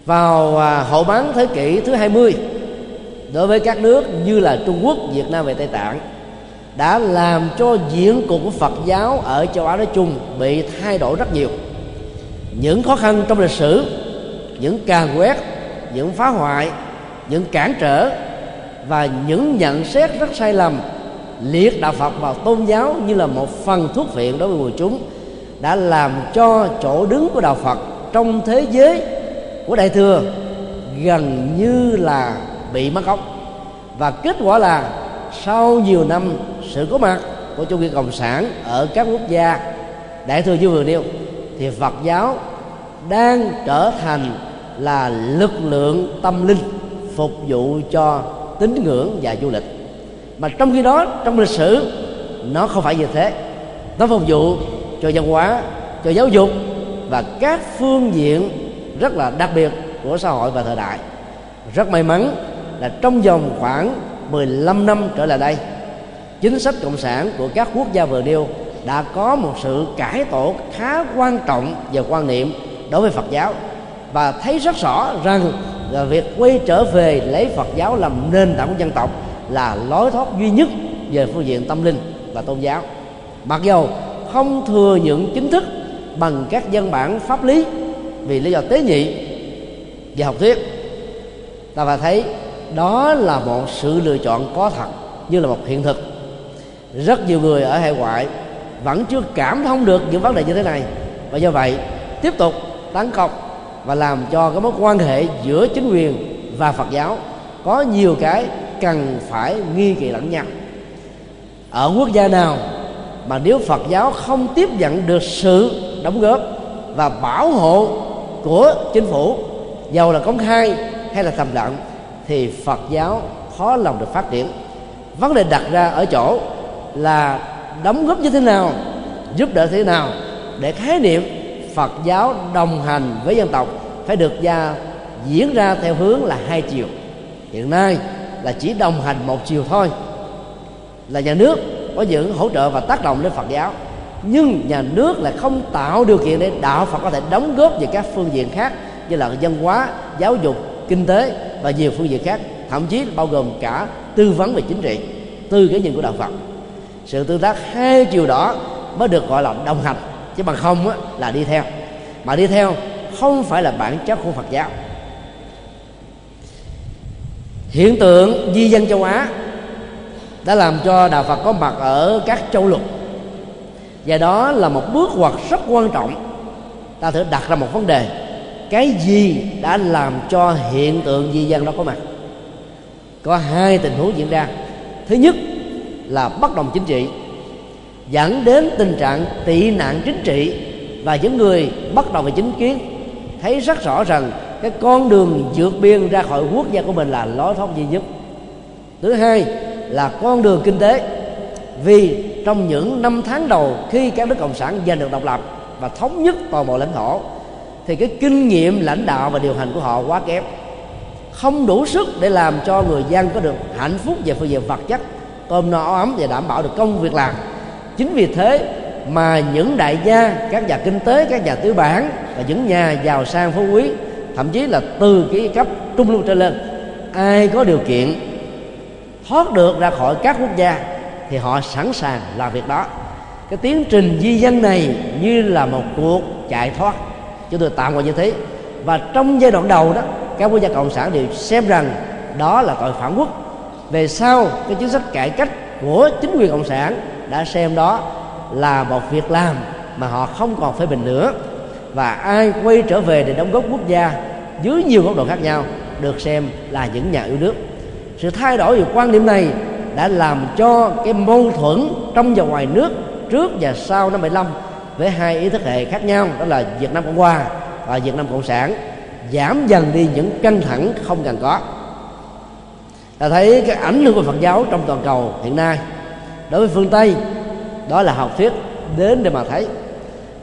vào à, hậu bán thế kỷ thứ 20 đối với các nước như là Trung Quốc, Việt Nam và Tây Tạng đã làm cho diện cục của Phật giáo ở châu Á nói chung bị thay đổi rất nhiều. Những khó khăn trong lịch sử những càn quét những phá hoại những cản trở và những nhận xét rất sai lầm liệt đạo Phật vào tôn giáo như là một phần thuốc viện đối với người chúng đã làm cho chỗ đứng của đạo Phật trong thế giới của đại thừa gần như là bị mất gốc. Và kết quả là, sau nhiều năm sự có mặt của chủ nghĩa cộng sản ở các quốc gia, đại thừa như vừa nêu thì Phật giáo đang trở thành là lực lượng tâm linh phục vụ cho tín ngưỡng và du lịch. Mà trong khi đó, trong lịch sử, nó không phải như thế. Nó phục vụ cho văn hóa, cho giáo dục và các phương diện rất là đặc biệt của xã hội và thời đại. Rất may mắn là trong vòng khoảng 15 năm trở lại đây, chính sách cộng sản của các quốc gia vừa nêu đã có một sự cải tổ khá quan trọng về quan niệm đối với Phật giáo. Và thấy rất rõ rằng là việc quay trở về lấy Phật giáo làm nền tảng của dân tộc là lối thoát duy nhất về phương diện tâm linh và tôn giáo. Mặc dầu không thừa nhận chính thức bằng các văn bản pháp lý vì lý do tế nhị và học thuyết, ta phải thấy đó là một sự lựa chọn có thật như là một hiện thực. Rất nhiều người ở hải ngoại vẫn chưa cảm thông được những vấn đề như thế này. Và do vậy, tiếp tục tấn công và làm cho cái mối quan hệ giữa chính quyền và Phật giáo có nhiều cái cần phải nghi kỳ lẫn nhau. Ở quốc gia nào mà nếu Phật giáo không tiếp nhận được sự đóng góp và bảo hộ của chính phủ giàu là công khai hay là thầm lặng thì Phật giáo khó lòng được phát triển. Vấn đề đặt ra ở chỗ là đóng góp như thế nào giúp đỡ thế nào để khái niệm Phật giáo đồng hành với dân tộc phải được ra diễn ra theo hướng là hai chiều. Hiện nay là chỉ đồng hành một chiều thôi. Là nhà nước có những hỗ trợ và tác động đến Phật giáo nhưng nhà nước lại không tạo điều kiện để đạo Phật có thể đóng góp về các phương diện khác như là văn hóa, giáo dục, kinh tế và nhiều phương diện khác thậm chí bao gồm cả tư vấn về chính trị từ cái nhìn của đạo Phật. Sự tương tác hai chiều đó mới được gọi là đồng hành chứ bằng không á, là đi theo. Mà đi theo không phải là bản chất của Phật giáo. Hiện tượng di dân châu Á đã làm cho đạo Phật có mặt ở các châu lục. Và đó là một bước ngoặt rất quan trọng. Ta thử đặt ra một vấn đề cái gì đã làm cho hiện tượng di dân đó có mặt? Có hai tình huống diễn ra. Thứ nhất là bất đồng chính trị, dẫn đến tình trạng tị nạn chính trị và những người bắt đầu về chính kiến thấy rất rõ rằng cái con đường vượt biên ra khỏi quốc gia của mình là lối thoát duy nhất. Thứ hai là con đường kinh tế, vì trong những năm tháng đầu khi các nước cộng sản giành được độc lập và thống nhất toàn bộ lãnh thổ thì cái kinh nghiệm lãnh đạo và điều hành của họ quá kém. Không đủ sức để làm cho người dân có được hạnh phúc về phương diện vật chất cơm no ấm và đảm bảo được công việc làm. Chính vì thế mà những đại gia, các nhà kinh tế, các nhà tư bản và những nhà giàu sang phú quý, thậm chí là từ cái cấp trung lưu trở lên, ai có điều kiện thoát được ra khỏi các quốc gia thì họ sẵn sàng làm việc đó. Cái tiến trình di dân này như là một cuộc chạy thoát chúng tôi tạm gọi như thế. Và trong giai đoạn đầu đó, các quốc gia cộng sản đều xem rằng đó là tội phản quốc. Về sau, cái chính sách cải cách của chính quyền cộng sản đã xem đó là một việc làm mà họ không còn phê bình nữa. Và ai quay trở về để đóng góp quốc gia dưới nhiều góc độ khác nhau được xem là những nhà yêu nước. Sự thay đổi về quan điểm này đã làm cho cái mâu thuẫn trong và ngoài nước trước và sau năm 75 với hai ý thức hệ khác nhau đó là Việt Nam Cộng Hòa và Việt Nam Cộng sản giảm dần đi những căng thẳng không cần có. Ta thấy cái ảnh hưởng của Phật giáo trong toàn cầu hiện nay đối với phương Tây đó là học thuyết đến để mà thấy.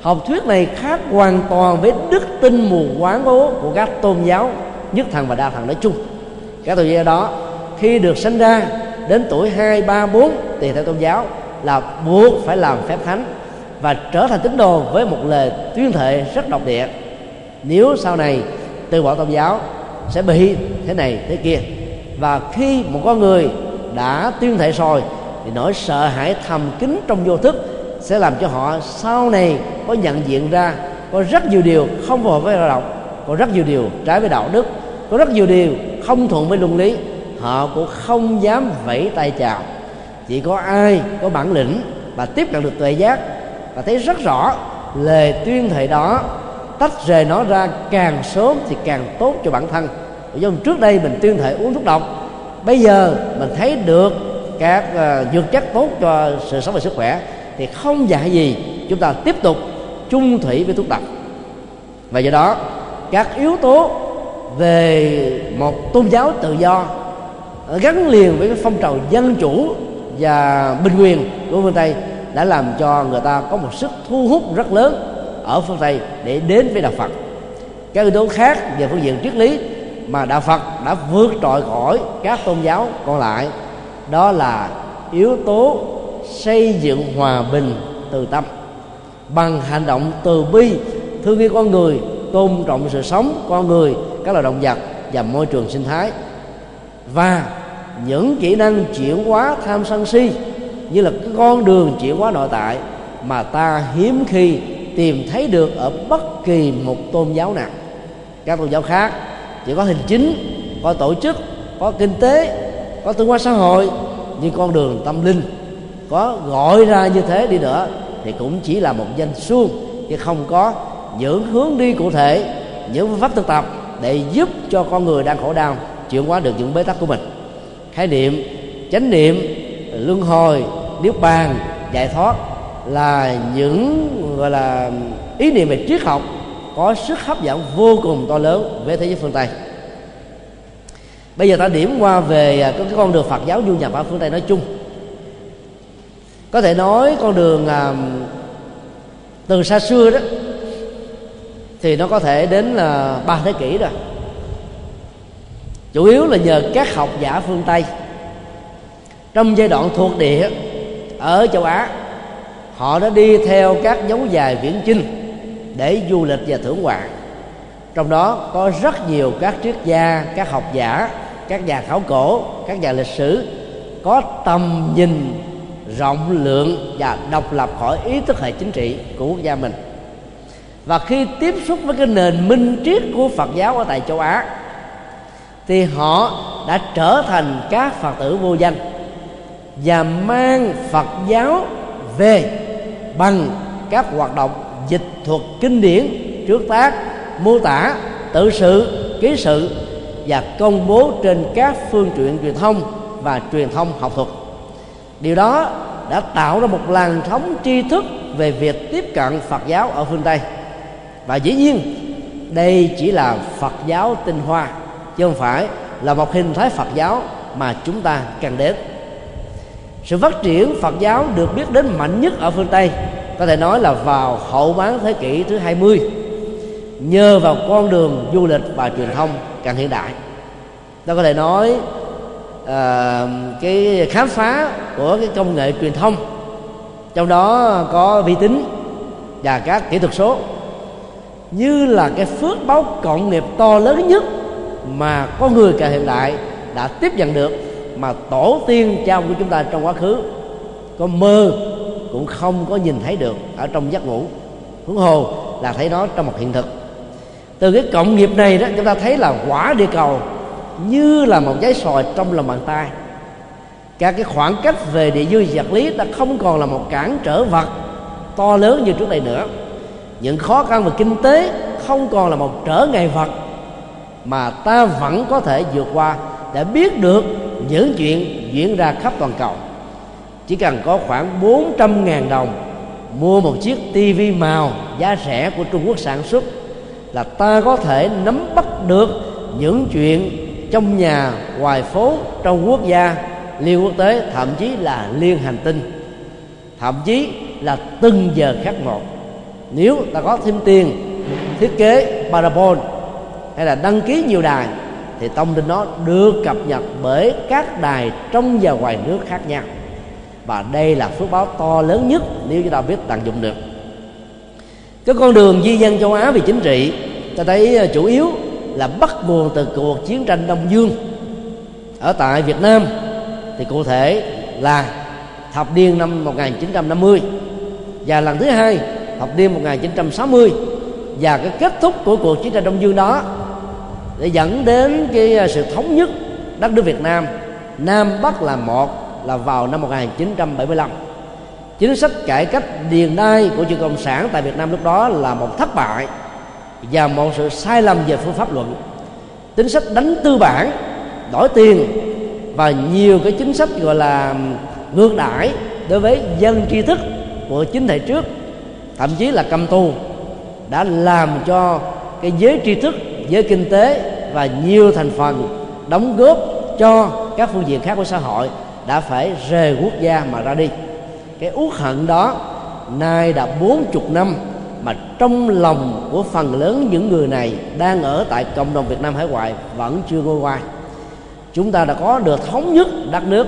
Học thuyết này khác hoàn toàn với đức tin mù quáng của, của các tôn giáo nhất thần và đa thần nói chung. Các tôn giáo đó khi được sinh ra đến tuổi hai ba bốn tùy theo tôn giáo là buộc phải làm phép thánh và trở thành tín đồ với một lời tuyên thệ rất độc địa. Nếu sau này từ bỏ tôn giáo, sẽ bị thế này thế kia. Và khi một con người đã tuyên thệ rồi, thì nỗi sợ hãi thầm kín trong vô thức sẽ làm cho họ sau này có nhận diện ra có rất nhiều điều không phù hợp với đạo động có rất nhiều điều trái với đạo đức, có rất nhiều điều không thuận với luân lý. Họ cũng không dám vẫy tay chào. Chỉ có ai có bản lĩnh và tiếp cận được tuệ giác và thấy rất rõ lời tuyên thệ đó tách rời nó ra càng sớm thì càng tốt cho bản thân. Do trước đây mình tuyên thệ uống thuốc độc bây giờ mình thấy được các ờ, uh, dược chất tốt cho sự sống và sức khỏe thì không dạy gì chúng ta tiếp tục chung thủy với thuốc độc. Và do đó các yếu tố về một tôn giáo tự do gắn liền với cái phong trào dân chủ và bình quyền của phương tây đã làm cho người ta có một sức thu hút rất lớn ở phương tây để đến với đạo phật. Các yếu tố khác về phương diện triết lý mà đạo phật đã vượt trội khỏi các tôn giáo còn lại, đó là yếu tố xây dựng hòa bình từ tâm. Bằng hành động từ bi, thương yêu con người, tôn trọng sự sống con người, các loài động vật và môi trường sinh thái. Và những kỹ năng chuyển hóa tham sân si như là cái con đường chuyển hóa nội tại mà ta hiếm khi tìm thấy được ở bất kỳ một tôn giáo nào. Các tôn giáo khác chỉ có hình chính, có tổ chức, có kinh tế, có tương quan xã hội, nhưng con đường tâm linh có gọi ra như thế đi nữa thì cũng chỉ là một danh suông chứ không có những hướng đi cụ thể, những phương pháp thực tập để giúp cho con người đang khổ đau chuyển hóa được những bế tắc của mình. Khái niệm, chánh niệm, luân hồi niết bàn giải thoát là những, gọi là, ý niệm về triết học có sức hấp dẫn vô cùng to lớn với thế giới phương tây. Bây giờ ta điểm qua về à, cái con đường phật giáo du nhập ở phương tây nói chung. Có thể nói con đường à, từ xa xưa đó, thì nó có thể đến là ba thế kỷ rồi. Chủ yếu là nhờ các học giả phương tây. Trong giai đoạn thuộc địa ở châu á, họ đã đi theo các dấu dài viễn chinh để du lịch và thưởng ngoạn. Trong đó có rất nhiều các triết gia, các học giả, các nhà khảo cổ, các nhà lịch sử có tầm nhìn, rộng lượng và độc lập khỏi ý thức hệ chính trị của quốc gia mình. Và khi tiếp xúc với cái nền minh triết của Phật giáo ở tại châu Á, thì họ đã trở thành các Phật tử vô danh và mang Phật giáo về bằng các hoạt động dịch thuật kinh điển trước tác, mô tả, tự sự, ký sự và công bố trên các phương tiện truyền thông và truyền thông học thuật. Điều đó đã tạo ra một làn sóng tri thức về việc tiếp cận phật giáo ở phương tây. Và dĩ nhiên, đây chỉ là phật giáo tinh hoa, chứ không phải là một hình thái phật giáo mà chúng ta cần đến sự phát triển phật giáo được biết đến mạnh nhất ở phương tây có thể nói là vào hậu bán thế kỷ thứ 20 nhờ vào con đường du lịch và truyền thông càng hiện đại. Ta có thể nói uh, cái khám phá của cái công nghệ truyền thông trong đó có vi tính và các kỹ thuật số như là cái phước báo cộng nghiệp to lớn nhất mà con người cả hiện đại đã tiếp nhận được mà tổ tiên cha của chúng ta trong quá khứ, có mơ cũng không có nhìn thấy được ở trong giấc ngủ. Huống hồ là thấy nó trong một hiện thực. Từ cái cộng nghiệp này đó, chúng ta thấy là quả địa cầu như là một trái sòi trong lòng bàn tay. Các cái khoảng cách về địa dư vật lý đã không còn là một cản trở vật to lớn như trước đây nữa. Những khó khăn về kinh tế không còn là một trở ngại vật mà ta vẫn có thể vượt qua để biết được những chuyện diễn ra khắp toàn cầu. Chỉ cần có khoảng 400 ngàn đồng, mua một chiếc tivi màu giá rẻ của Trung Quốc sản xuất là ta có thể nắm bắt được những chuyện trong nhà, ngoài phố, trong quốc gia, liên quốc tế, thậm chí là liên hành tinh, thậm chí là từng giờ khác một. Nếu ta có thêm tiền, thiết kế parabol hay là đăng ký nhiều đài thì thông tin đó được cập nhật bởi các đài trong và ngoài nước khác nhau. Và đây là phước báo to lớn nhất nếu chúng ta biết tận dụng được. Cái con đường di dân châu Á về chính trị, ta thấy ờ, chủ yếu là bắt nguồn từ cuộc chiến tranh Đông Dương. Ở tại Việt Nam, thì cụ thể là thập niên năm 1950 và lần thứ hai, thập niên 1960 và cái kết thúc của cuộc chiến tranh Đông Dương đó để dẫn đến cái à, sự thống nhất đất nước Việt Nam. Nam Bắc là một, là vào năm 1975 chính sách cải cách điền đai của trường cộng sản tại Việt Nam lúc đó là một thất bại và một sự sai lầm về phương pháp luận. Chính sách đánh tư bản, đổi tiền và nhiều cái chính sách gọi là ngược đãi đối với dân tri thức của chính thể trước, thậm chí là cầm tù, đã làm cho cái giới tri thức giới kinh tế và nhiều thành phần đóng góp cho các phương diện khác của xã hội đã phải rời quốc gia mà ra đi. Cái uất hận đó nay đã bốn chục năm mà trong lòng của phần lớn những người này đang ở tại cộng đồng Việt Nam hải ngoại vẫn chưa ngôi ngoài. Chúng ta đã có được thống nhất đất nước,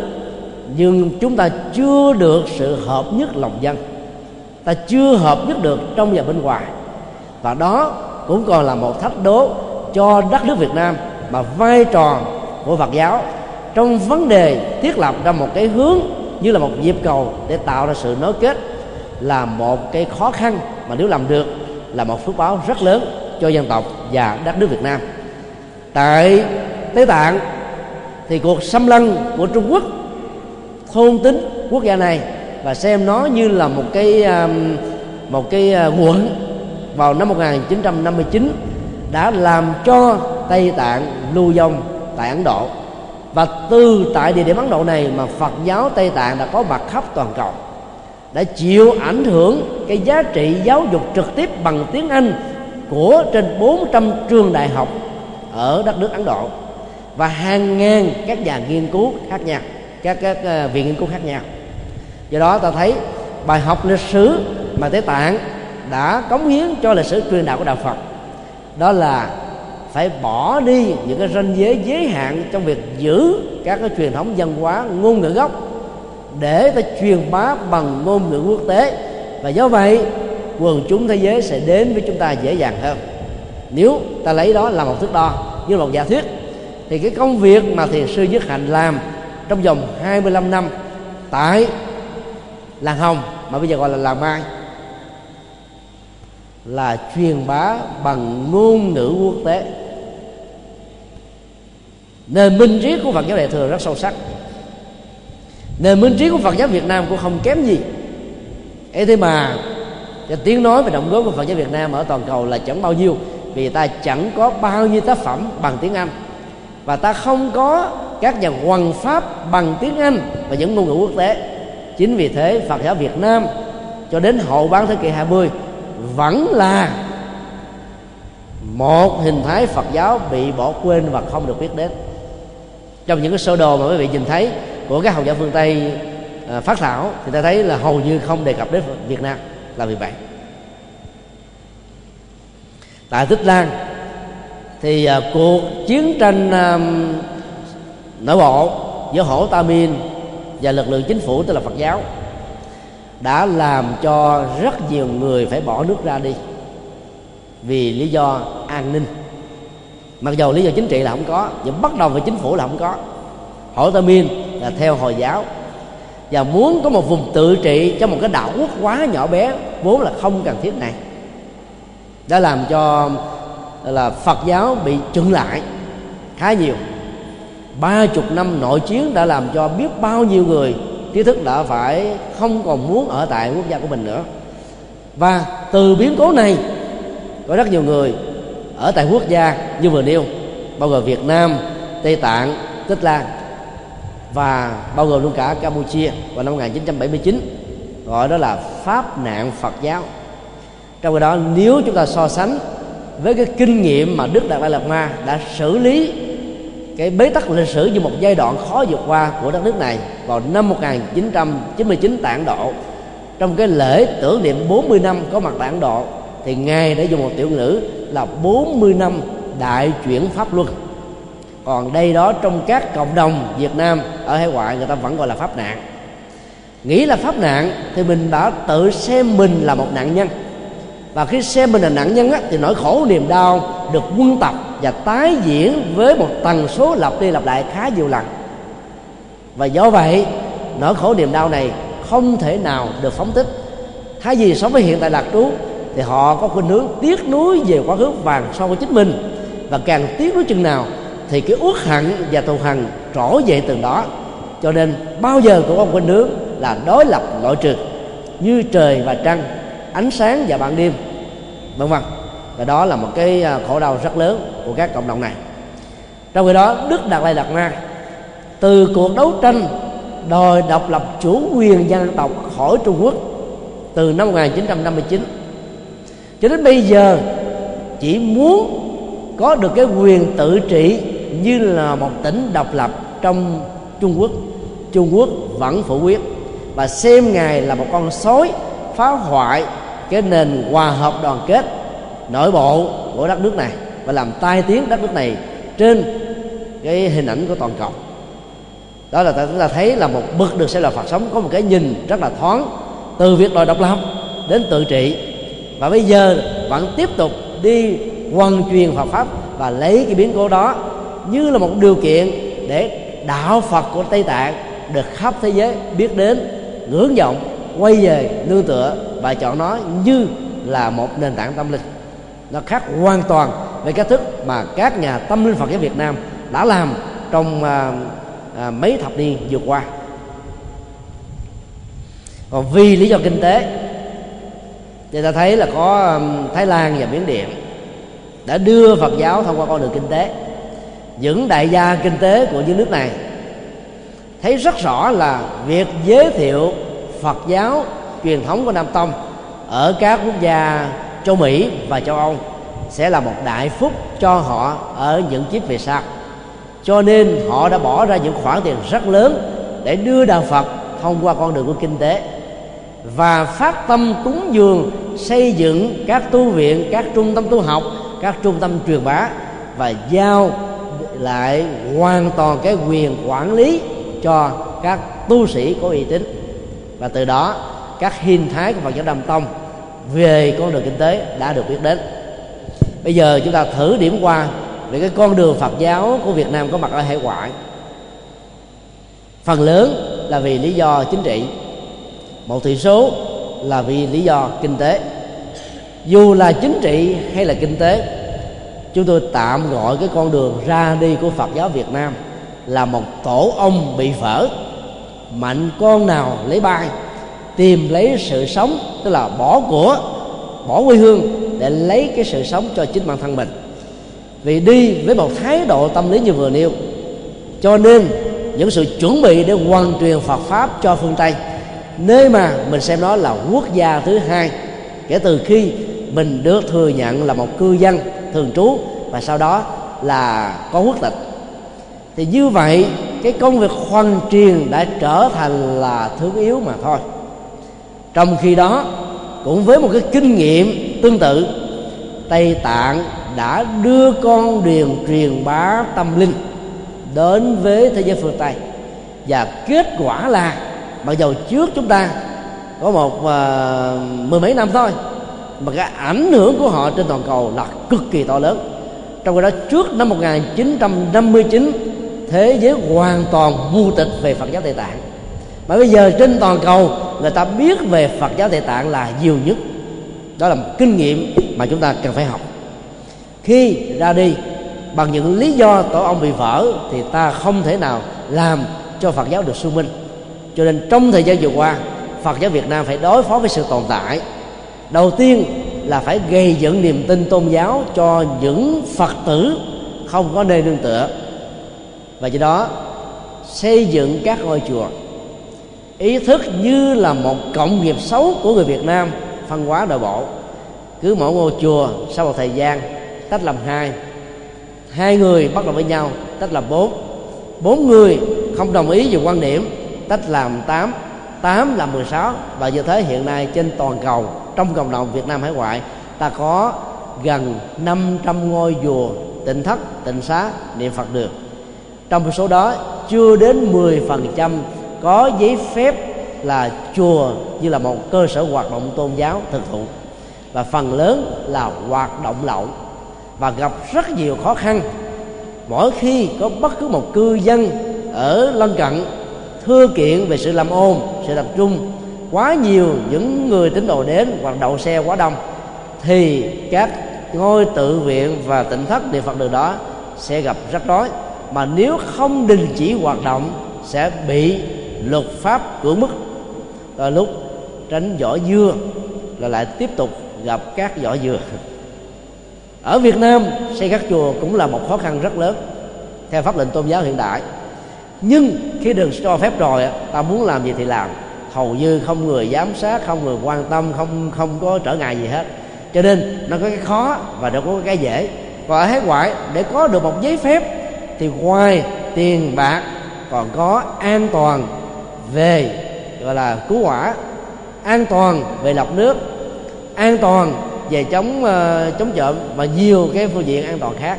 nhưng chúng ta chưa được sự hợp nhất lòng dân. Ta chưa hợp nhất được trong và bên ngoài. Và đó cũng còn là một thách đố cho đất nước Việt Nam mà vai trò của Phật giáo trong vấn đề thiết lập ra một cái hướng như là một nhịp cầu để tạo ra sự nối kết là một cái khó khăn mà nếu làm được là một phước báo rất lớn cho dân tộc và đất nước Việt Nam. Tại Tây Tạng thì cuộc xâm lăng của Trung Quốc thôn tính quốc gia này và xem nó như là một cái um, một cái uh, nguồn quận vào năm 1959 đã làm cho Tây Tạng lưu vong tại Ấn Độ. Và từ tại địa điểm Ấn Độ này mà Phật giáo Tây Tạng đã có mặt khắp toàn cầu đã chịu ảnh hưởng cái giá trị giáo dục trực tiếp bằng tiếng Anh của trên 400 trường đại học ở đất nước Ấn Độ và hàng ngàn các nhà nghiên cứu khác nhau các các uh, viện nghiên cứu khác nhau. Do đó ta thấy bài học lịch sử mà Tây Tạng đã cống hiến cho lịch sử truyền đạo của đạo Phật đó là phải bỏ đi những cái ranh giới giới hạn trong việc giữ các cái truyền thống văn hóa ngôn ngữ gốc để ta truyền bá bằng ngôn ngữ quốc tế. Và do vậy, quần chúng thế giới sẽ đến với chúng ta dễ dàng hơn. Nếu ta lấy đó là một thước đo như một giả thuyết, thì cái công việc mà thiền sư Nhất Hạnh làm trong vòng 25 năm tại làng Hồng, mà bây giờ gọi là làng Mai là truyền bá bằng ngôn ngữ quốc tế. Nền minh triết của Phật giáo Đại thừa rất sâu sắc. Nền minh triết của Phật giáo Việt Nam cũng không kém gì. Ấy thế mà, cái tiếng nói về động góp của Phật giáo Việt Nam ở toàn cầu là chẳng bao nhiêu, vì ta chẳng có bao nhiêu tác phẩm bằng tiếng Anh. Và ta không có các nhà hoàng pháp bằng tiếng Anh và những ngôn ngữ quốc tế. Chính vì thế, Phật giáo Việt Nam cho đến hậu bán thế kỷ 20 vẫn là một hình thái Phật giáo bị bỏ quên và không được biết đến. Trong những cái sơ đồ mà quý vị nhìn thấy của các học giả phương Tây à, phát thảo thì ta thấy là hầu như không đề cập đến Việt Nam là vì vậy. Tại Tích Lan thì à, cuộc chiến tranh à, nội bộ giữa hổ Tamin và lực lượng chính phủ tức là Phật giáo đã làm cho rất nhiều người phải bỏ nước ra đi vì lý do an ninh. Mặc dù lý do chính trị là không có, nhưng bắt đầu về chính phủ là không có. Hội tơ miên là theo hồi giáo và muốn có một vùng tự trị cho một cái đảo quốc quá nhỏ bé, vốn là không cần thiết này. Đã làm cho là, Phật giáo bị chững lại khá nhiều. Ba chục năm nội chiến đã làm cho biết bao nhiêu người trí thức đã phải không còn muốn ở tại quốc gia của mình nữa. Và từ biến cố này có rất nhiều người ở tại quốc gia như vừa nêu bao gồm Việt Nam, Tây Tạng, Tích Lan và bao gồm luôn cả Campuchia vào năm 1979 gọi đó là pháp nạn Phật giáo. Trong khi đó nếu chúng ta so sánh với cái kinh nghiệm mà Đức Đạt Lai Lạt Ma đã xử lý cái bế tắc lịch sử như một giai đoạn khó vượt qua của đất nước này vào năm 1999 tại Ấn Độ. Trong cái lễ tưởng niệm 40 năm có mặt tại Ấn Độ thì ngài đã dùng một tiểu ngữ là 40 năm đại chuyển pháp luân. Còn đây đó trong các cộng đồng Việt Nam ở hải ngoại người ta vẫn gọi là pháp nạn. Nghĩ là pháp nạn thì mình đã tự xem mình là một nạn nhân. Và khi xem mình là nạn nhân á, thì nỗi khổ niềm đau được quân tập và tái diễn với một tần số lặp đi lặp lại khá nhiều lần. Và do vậy, nỗi khổ niềm đau này không thể nào được phóng thích. Thay vì sống với hiện tại lạc trú, thì họ có khuynh hướng tiếc nuối về quá khứ vàng so với chính mình. Và càng tiếc nuối chừng nào, thì cái uất hận và thù hằn trỗi dậy từ đó. Cho nên bao giờ cũng có khuynh hướng là đối lập loại trừ, như trời và trăng, ánh sáng và ban đêm, vân vân. Và đó là một cái à, khổ đau rất lớn của các cộng đồng này. Trong khi đó, đức đạt lai đạt ma từ cuộc đấu tranh đòi độc lập chủ quyền dân tộc khỏi Trung Quốc từ năm 1959 cho đến bây giờ chỉ muốn có được cái quyền tự trị như là một tỉnh độc lập trong Trung Quốc. Trung Quốc vẫn phủ quyết và xem ngài là một con sói phá hoại cái nền hòa hợp đoàn kết nội bộ của đất nước này và làm tai tiếng đất nước này trên cái hình ảnh của toàn cầu. Đó là chúng ta thấy là một bậc được xem là Phật sống, có một cái nhìn rất là thoáng, từ việc đòi độc lập đến tự trị. Và bây giờ vẫn tiếp tục đi hoàn truyền Phật pháp và lấy cái biến cố đó như là một điều kiện để đạo Phật của Tây Tạng được khắp thế giới biết đến, ngưỡng vọng, quay về nương tựa và chọn nó như là một nền tảng tâm linh nó khác hoàn toàn về cách thức mà các nhà tâm linh Phật giáo Việt Nam đã làm trong à, à, mấy thập niên vừa qua. Còn vì lý do kinh tế thì ta thấy là có Thái Lan và Miến Điện đã đưa Phật giáo thông qua con đường kinh tế. Những đại gia kinh tế của những nước này thấy rất rõ là việc giới thiệu Phật giáo truyền thống của Nam Tông ở các quốc gia châu Mỹ và châu Âu sẽ là một đại phúc cho họ ở những kiếp về sau. Cho nên họ đã bỏ ra những khoản tiền rất lớn để đưa đạo Phật thông qua con đường của kinh tế và phát tâm cúng dường, xây dựng các tu viện, các trung tâm tu học, các trung tâm truyền bá và giao lại hoàn toàn cái quyền quản lý cho các tu sĩ có uy tín. Và từ đó, các hình thái của Phật giáo Đàm Tông về con đường kinh tế đã được biết đến. Bây giờ chúng ta thử điểm qua về cái con đường Phật giáo của Việt Nam có mặt ở hải ngoại. Phần lớn là vì lý do chính trị, một tỷ số là vì lý do kinh tế. Dù là chính trị hay là kinh tế, chúng tôi tạm gọi cái con đường ra đi của Phật giáo Việt Nam là một tổ ông bị phở mạnh con nào lấy bay tìm lấy sự sống, tức là bỏ của, bỏ quê hương để lấy cái sự sống cho chính bản thân mình. Vì đi với một thái độ tâm lý như vừa nêu, cho nên những sự chuẩn bị để hoàn truyền Phật pháp cho phương Tây, nơi mà mình xem nó là quốc gia thứ hai, kể từ khi mình được thừa nhận là một cư dân thường trú và sau đó là có quốc tịch. Thì như vậy, cái công việc hoàn truyền đã trở thành là thứ yếu mà thôi trong khi đó cũng với một cái kinh nghiệm tương tự tây tạng đã đưa con đường truyền bá tâm linh đến với thế giới phương tây. Và kết quả là mặc dầu trước chúng ta có một uh, mười mấy năm thôi mà cái ảnh hưởng của họ trên toàn cầu là cực kỳ to lớn. Trong khi đó trước năm 1959 thế giới hoàn toàn vô tịch về Phật giáo Tây Tạng mà bây giờ trên toàn cầu, người ta biết về Phật giáo Tây Tạng là nhiều nhất. Đó là một kinh nghiệm mà chúng ta cần phải học. Khi ra đi, bằng những lý do tổ ông bị vỡ, thì ta không thể nào làm cho Phật giáo được xuân minh. Cho nên trong thời gian vừa qua, Phật giáo Việt Nam phải đối phó với sự tồn tại. Đầu tiên là phải gây dựng niềm tin tôn giáo cho những Phật tử không có nơi nương tựa. Và do đó, xây dựng các ngôi chùa ý thức như là một cộng nghiệp xấu của người Việt Nam, phân hóa nội bộ. Cứ mỗi ngôi chùa sau một thời gian, tách làm hai. Hai người bắt đầu với nhau, tách làm bốn. Bốn người không đồng ý về quan điểm, tách làm tám. Tám làm mười sáu. Và như thế hiện nay trên toàn cầu, trong cộng đồng Việt Nam hải ngoại, ta có gần 500 ngôi chùa tịnh thất tịnh xá niệm Phật được. Trong số đó, chưa đến 10% có giấy phép là chùa như là một cơ sở hoạt động tôn giáo thực thụ. Và phần lớn là hoạt động lậu. Và gặp rất nhiều khó khăn. Mỗi khi có bất cứ một cư dân ở lân cận thưa kiện về sự làm ồn, sự tập trung, quá nhiều những người tín đồ đến hoặc đậu xe quá đông, thì các ngôi tự viện và tỉnh thất địa phật đường đó sẽ gặp rắc rối. Mà nếu không đình chỉ hoạt động, sẽ bị luật pháp cưỡng bức đôi lúc tránh vỏ dưa là lại tiếp tục gặp các vỏ dừa. Ở Việt Nam, xây các chùa cũng là một khó khăn rất lớn, theo pháp lệnh tôn giáo hiện đại. Nhưng khi được cho phép rồi ta muốn làm gì thì làm. Hầu như không người giám sát, không người quan tâm, không không có trở ngại gì hết. Cho nên nó có cái khó và nó có cái dễ. Còn ở hải ngoại, để có được một giấy phép thì ngoài tiền bạc còn có an toàn về gọi là cứu hỏa an toàn về lọc nước an toàn về chống uh, chống trộm và nhiều cái phương diện an toàn khác.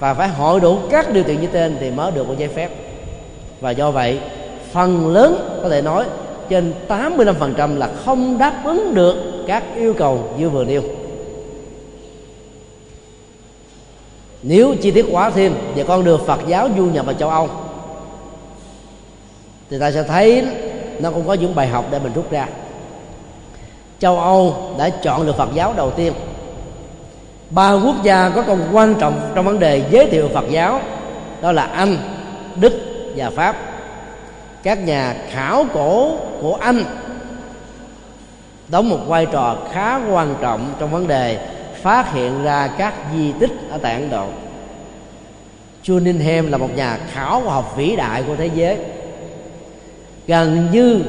Và phải hội đủ các điều kiện như trên thì mới được một giấy phép. Và do vậy phần lớn có thể nói trên 85% là không đáp ứng được các yêu cầu như vừa nêu. Nếu chi tiết quá thêm về con đường Phật giáo du nhập vào châu Âu thì ta sẽ thấy nó cũng có những bài học để mình rút ra. Châu Âu đã chọn được Phật giáo đầu tiên. Ba quốc gia có công quan trọng trong vấn đề giới thiệu Phật giáo đó là Anh, Đức và Pháp. Các nhà khảo cổ của Anh đóng một vai trò khá quan trọng trong vấn đề phát hiện ra các di tích ở tại Ấn Độ. Cunningham là một nhà khảo học vĩ đại của thế giới gần như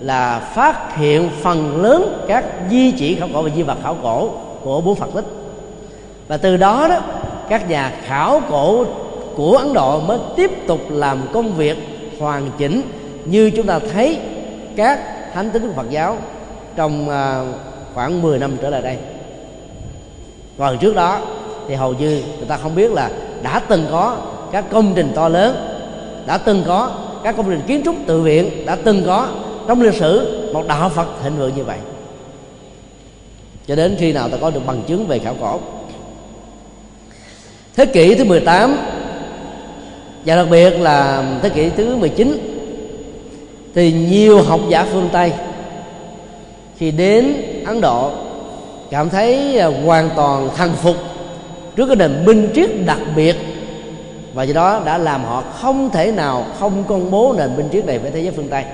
là phát hiện phần lớn các di chỉ khảo cổ và di vật khảo cổ của bốn Phật tích và từ đó đó, các nhà khảo cổ của Ấn Độ mới tiếp tục làm công việc hoàn chỉnh như chúng ta thấy các thánh tính của Phật giáo trong à, khoảng 10 năm trở lại đây. Còn trước đó thì hầu như người ta không biết là đã từng có các công trình to lớn, đã từng có các công trình kiến trúc tự viện đã từng có trong lịch sử một đạo Phật thịnh vượng như vậy. Cho đến khi nào ta có được bằng chứng về khảo cổ? Thế kỷ thứ 18 và đặc biệt là thế kỷ thứ 19 thì nhiều học giả phương Tây khi đến Ấn Độ cảm thấy hoàn toàn thần phục trước cái nền minh triết đặc biệt và do đó đã làm họ không thể nào không công bố nền minh triết này với thế giới phương Tây.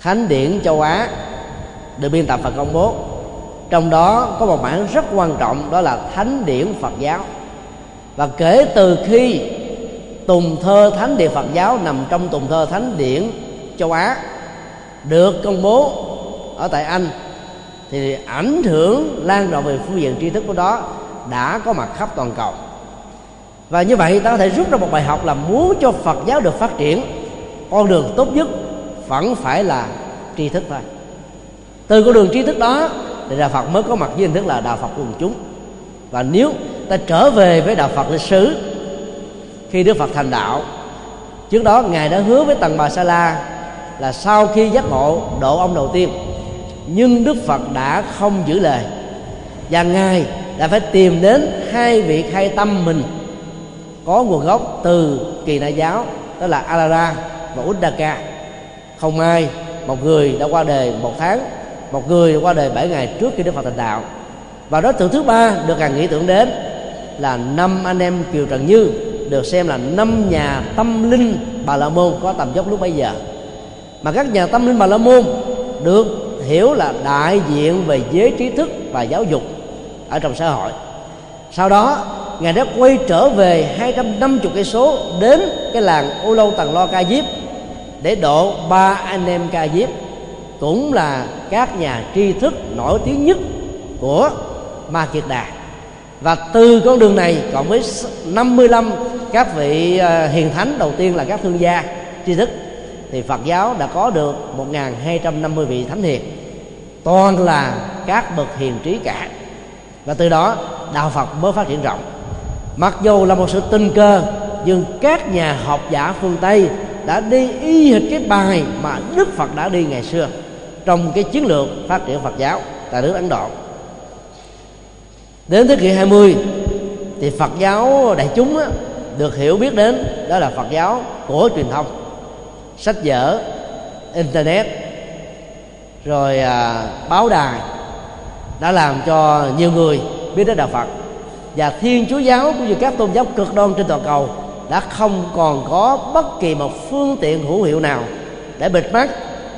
Thánh điển châu Á được biên tập và công bố. Trong đó có một bản rất quan trọng, đó là thánh điển Phật giáo. Và kể từ khi tùng thơ thánh điển Phật giáo nằm trong tùng thơ thánh điển châu Á được công bố ở tại Anh, thì ảnh hưởng lan rộng về phương diện tri thức của đó đã có mặt khắp toàn cầu và như vậy ta có thể rút ra một bài học là muốn cho Phật giáo được phát triển, con đường tốt nhất vẫn phải là tri thức thôi. Từ con đường tri thức đó thì đạo Phật mới có mặt với hình thức là đạo Phật quần chúng. Và nếu ta trở về với đạo Phật lịch sử, khi Đức Phật thành đạo, trước đó ngài đã hứa với tầng bà sa la là sau khi giác ngộ độ ông đầu tiên, nhưng Đức Phật đã không giữ lời. Và ngài đã phải tìm đến hai vị khai tâm mình có nguồn gốc từ kỳ đại giáo, đó là Alara và Uddaka. Không ai, một người đã qua đời một tháng, một người đã qua đời bảy ngày trước khi Đức Phật thành đạo. Và đối tượng thứ ba được càng nghĩ tưởng đến là năm anh em Kiều Trần Như, được xem là năm nhà tâm linh Bà La Môn có tầm dốc lúc bấy giờ. Mà các nhà tâm linh Bà La Môn được hiểu là đại diện về giới trí thức và giáo dục ở trong xã hội. Sau đó ngài đã quay trở về 250 cây số đến cái làng ô lâu tầng lo ca diếp để độ ba anh em ca diếp, cũng là các nhà tri thức nổi tiếng nhất của ma kiệt đà. Và từ con đường này, cộng với 55 các vị ờ, hiền thánh đầu tiên là các thương gia, tri thức, thì Phật giáo đã có được 1.250 vị thánh hiền, toàn là các bậc hiền trí cả. Và từ đó, đạo Phật mới phát triển rộng mặc dù là một sự tình cờ nhưng các nhà học giả phương tây đã đi y hệt cái bài mà đức phật đã đi ngày xưa trong cái chiến lược phát triển phật giáo tại nước ấn độ. Đến thế kỷ 20 thì phật giáo đại chúng á, được hiểu biết đến đó là phật giáo của truyền thông sách vở internet rồi à, báo đài đã làm cho nhiều người biết đến đạo phật và thiên chúa giáo cũng như các tôn giáo cực đoan trên toàn cầu đã không còn có bất kỳ một phương tiện hữu hiệu nào để bịt mắt,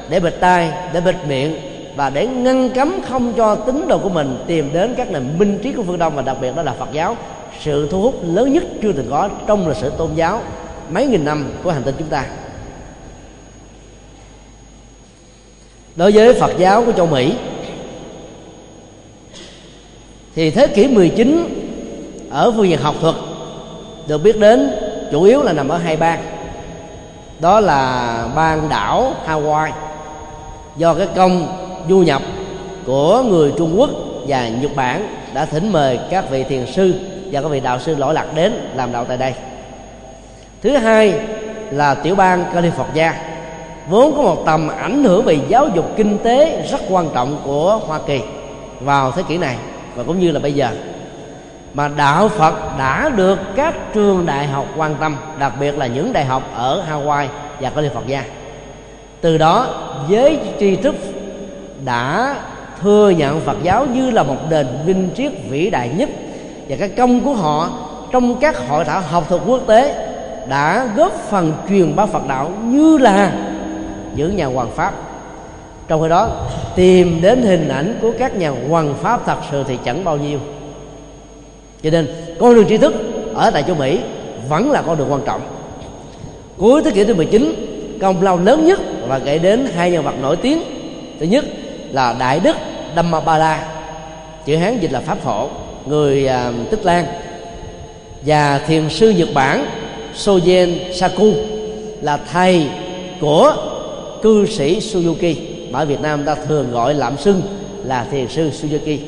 để bịt tai, để bịt miệng và để ngăn cấm không cho tín đồ của mình tìm đến các nền minh trí của phương đông và đặc biệt đó là phật giáo. Sự thu hút lớn nhất chưa từng có trong lịch sử tôn giáo mấy nghìn năm của hành tinh chúng ta. Đối với Phật giáo của châu Mỹ, thì thế kỷ 19 ở phương diện học thuật, được biết đến chủ yếu là nằm ở hai bang. Đó là bang đảo Hawaii. Do cái công du nhập của người Trung Quốc và Nhật Bản đã thỉnh mời các vị thiền sư và các vị đạo sư lỗi lạc đến làm đạo tại đây. Thứ hai là tiểu bang California, vốn có một tầm ảnh hưởng về giáo dục kinh tế rất quan trọng của Hoa Kỳ vào thế kỷ này và cũng như là bây giờ mà đạo Phật đã được các trường đại học quan tâm, đặc biệt là những đại học ở Hawaii và California từ đó, giới tri thức đã thừa nhận Phật giáo như là một nền minh triết vĩ đại nhất. Và các công của họ trong các hội thảo học thuật quốc tế đã góp phần truyền bá Phật đạo như là những nhà hoàng pháp. Trong khi đó, tìm đến hình ảnh của các nhà hoàng pháp thật sự thì chẳng bao nhiêu cho nên con đường tri thức ở tại châu Mỹ vẫn là con đường quan trọng. Cuối thế kỷ thứ 19 công lao lớn nhất và kể đến hai nhân vật nổi tiếng. Thứ nhất là đại đức Dhammapada chữ hán dịch là pháp phổ người à, tích lan và thiền sư nhật bản sojen saku là thầy của cư sĩ suzuki ở việt nam ta thường gọi lạm xưng là thiền sư suzuki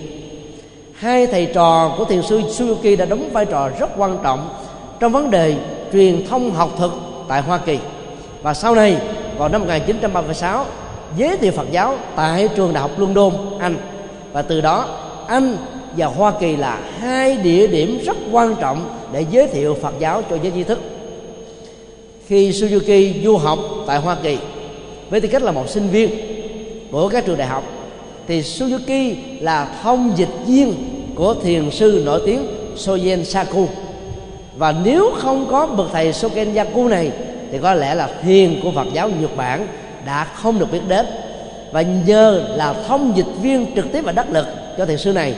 hai thầy trò của thiền sư suzuki đã đóng vai trò rất quan trọng trong vấn đề truyền thông học thuật tại hoa kỳ. Và sau này, vào năm 1936 giới thiệu Phật giáo tại trường đại học London, Anh. Và từ đó, Anh và Hoa Kỳ là hai địa điểm rất quan trọng để giới thiệu Phật giáo cho giới trí thức. Khi Suzuki du học tại Hoa Kỳ, với tư cách là một sinh viên của các trường đại học, thì Suzuki là thông dịch viên của thiền sư nổi tiếng Soyen Saku và nếu không có bậc thầy Soken Yaku này, thì có lẽ là thiền của Phật giáo Nhật Bản đã không được biết đến. Và nhờ là thông dịch viên trực tiếp và đắc lực cho thiền sư này,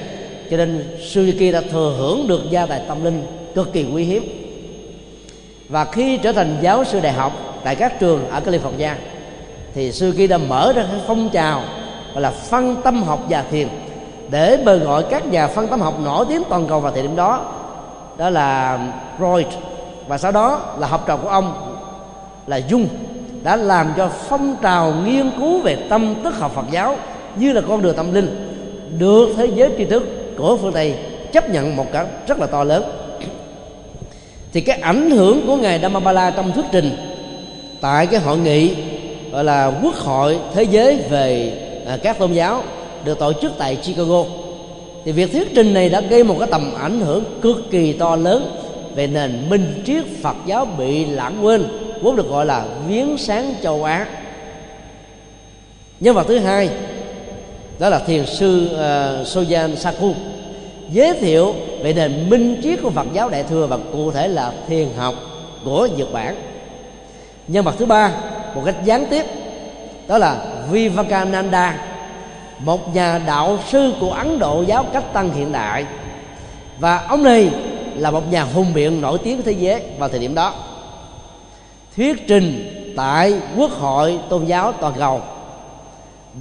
cho nên Suzuki đã thừa hưởng được gia tài tâm linh cực kỳ quý hiếm. Và khi trở thành giáo sư đại học tại các trường ở California, thì Suzuki đã mở ra cái phong trào gọi là phân tâm học và thiền để mời gọi các nhà phân tâm học nổi tiếng toàn cầu vào thời điểm đó. Đó là Freud. Và sau đó là học trò của ông là Jung. Đã làm cho phong trào nghiên cứu về tâm tức học Phật giáo như là con đường tâm linh được thế giới tri thức của phương Tây chấp nhận một cái rất là to lớn. Thì cái ảnh hưởng của ngài Dhammapala trong thuyết trình tại cái hội nghị gọi là quốc hội thế giới về à, các tôn giáo được tổ chức tại Chicago. Thì việc thuyết trình này đã gây một cái tầm ảnh hưởng cực kỳ to lớn về nền minh triết Phật giáo bị lãng quên vốn được gọi là viếng sáng châu Á. Nhân vật thứ hai đó là thiền sư uh, Sojan Saku giới thiệu về nền minh triết của Phật giáo Đại thừa và cụ thể là thiền học của Nhật Bản. Nhân vật thứ ba một cách gián tiếp đó là Vivekananda một nhà đạo sư của Ấn Độ giáo cách tăng hiện đại. Và ông này là một nhà hùng biện nổi tiếng của thế giới vào thời điểm đó. Thuyết trình tại quốc hội tôn giáo toàn cầu.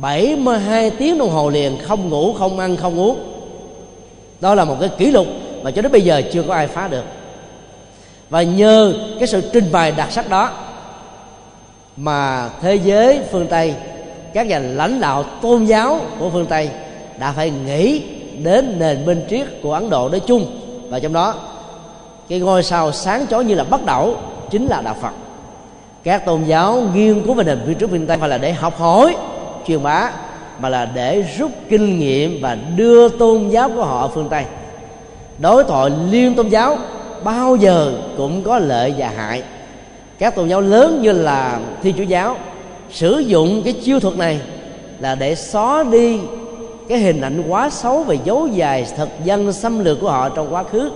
72 tiếng đồng hồ liền, không ngủ, không ăn, không uống. Đó là một cái kỷ lục mà cho đến bây giờ chưa có ai phá được. Và nhờ cái sự trình bày đặc sắc đó mà thế giới phương tây các nhà lãnh đạo tôn giáo của phương tây đã phải nghĩ đến nền minh triết của ấn độ nói chung. Và trong đó, cái ngôi sao sáng chói như là bắt đầu chính là đạo phật. Các tôn giáo nghiên cứu về nền viên triết phương tây phải là để học hỏi, truyền bá, mà là để rút kinh nghiệm và đưa tôn giáo của họ ở phương tây. Đối thoại liên tôn giáo bao giờ cũng có lợi và hại. Các tôn giáo lớn như là thiên chúa giáo sử dụng cái chiêu thuật này là để xóa đi cái hình ảnh quá xấu về dấu dài thực dân xâm lược của họ trong quá khứ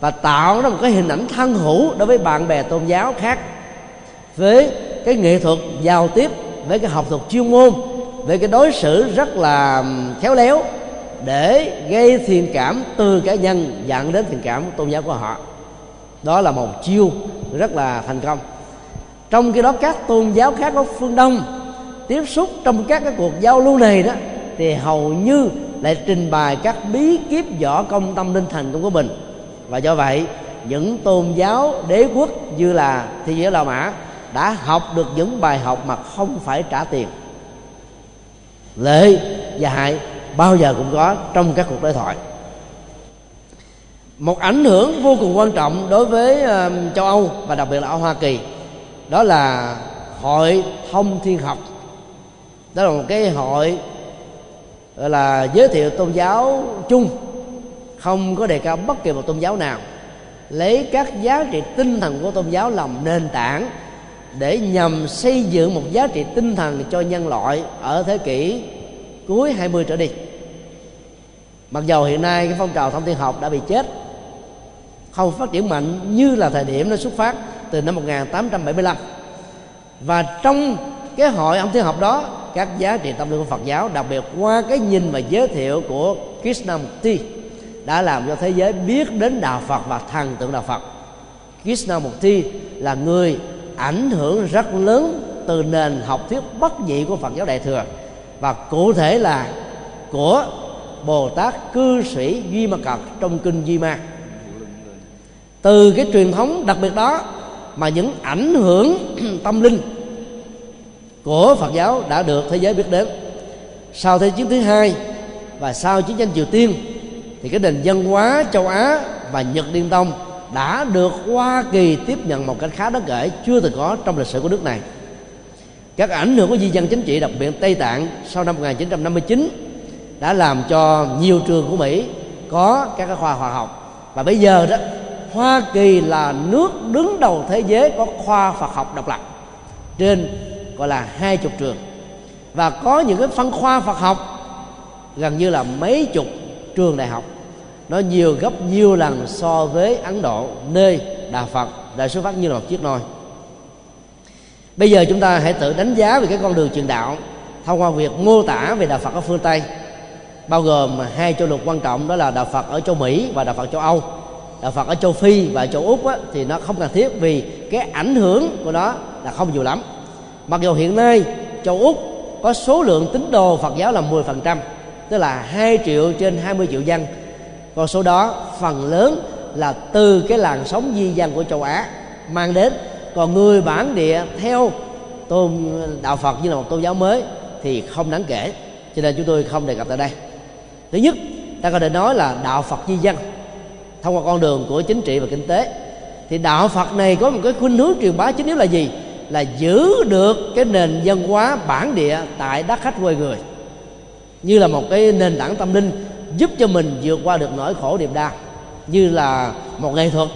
và tạo ra một cái hình ảnh thân hữu đối với bạn bè tôn giáo khác với cái nghệ thuật giao tiếp, với cái học thuật chuyên môn, với cái đối xử rất là khéo léo để gây thiện cảm từ cá nhân, dẫn đến thiện cảm tôn giáo của họ. Đó là một chiêu rất là thành công trong khi đó các tôn giáo khác ở phương đông tiếp xúc trong các cái cuộc giao lưu này đó thì hầu như lại trình bày các bí kíp võ công tâm linh thành công của mình. Và do vậy những tôn giáo đế quốc như là thế giới la mã đã học được những bài học mà không phải trả tiền. Lệ và hại bao giờ cũng có trong các cuộc đối thoại. Một ảnh hưởng vô cùng quan trọng đối với uh, châu âu và đặc biệt là ở hoa kỳ đó là hội thông thiên học. Đó là một cái hội, gọi là giới thiệu tôn giáo chung. Không có đề cao bất kỳ một tôn giáo nào. Lấy các giá trị tinh thần của tôn giáo làm nền tảng để nhằm xây dựng một giá trị tinh thần cho nhân loại ở thế kỷ cuối 20 trở đi. Mặc dầu hiện nay cái phong trào thông tin học đã bị chết, không phát triển mạnh như là thời điểm nó xuất phát từ năm 1875 và trong cái hội ông thiên học đó, các giá trị tâm linh của Phật giáo, đặc biệt qua cái nhìn và giới thiệu của Krishnamurti, đã làm cho thế giới biết đến đạo Phật và thần tượng đạo Phật. Krishnamurti là người ảnh hưởng rất lớn từ nền học thuyết bất nhị của Phật giáo Đại thừa và cụ thể là của Bồ Tát cư sĩ Duy Ma Cật trong kinh Duy Ma. Từ cái truyền thống đặc biệt đó mà những ảnh hưởng tâm linh của Phật giáo đã được thế giới biết đến. Sau thế chiến thứ hai và sau chiến tranh Triều Tiên, thì cái nền văn hóa châu Á và Nhật Liên Tông đã được Hoa Kỳ tiếp nhận một cách khá đáng kể, chưa từng có trong lịch sử của nước này. Các ảnh hưởng của di dân chính trị, đặc biệt Tây Tạng, sau năm 1959 đã làm cho nhiều trường của Mỹ có các khoa hóa học. Và bây giờ đó Hoa Kỳ là nước đứng đầu thế giới có khoa Phật học độc lập, trên gọi là hai chục trường. Và có những cái phân khoa Phật học gần như là mấy chục trường đại học. Nó nhiều gấp nhiều lần so với Ấn Độ, nơi Đà Phật, đại số phát như là một chiếc nôi. Bây giờ chúng ta hãy tự đánh giá về cái con đường truyền đạo thông qua việc mô tả về đạo Phật ở phương Tây, bao gồm hai châu lục quan trọng đó là đạo Phật ở châu Mỹ và đạo Phật châu Âu đạo Phật ở châu Phi và châu Úc á, thì nó không cần thiết vì cái ảnh hưởng của nó là không nhiều lắm. Mặc dù hiện nay châu Úc có số lượng tín đồ Phật giáo là 10% tức là 2 triệu trên 20 triệu dân. Còn số đó phần lớn là từ cái làn sóng di dân của châu Á mang đến. Còn người bản địa theo tôn đạo Phật như là một tôn giáo mới thì không đáng kể. Cho nên chúng tôi không đề cập tại đây. Thứ nhất ta có thể nói là đạo Phật di dân thông qua con đường của chính trị và kinh tế, thì đạo Phật này có một cái khuynh hướng truyền bá chính yếu là gì? Là giữ được cái nền văn hóa bản địa tại đất khách quê người, như là một cái nền tảng tâm linh giúp cho mình vượt qua được nỗi khổ niềm đau, như là một nghệ thuật,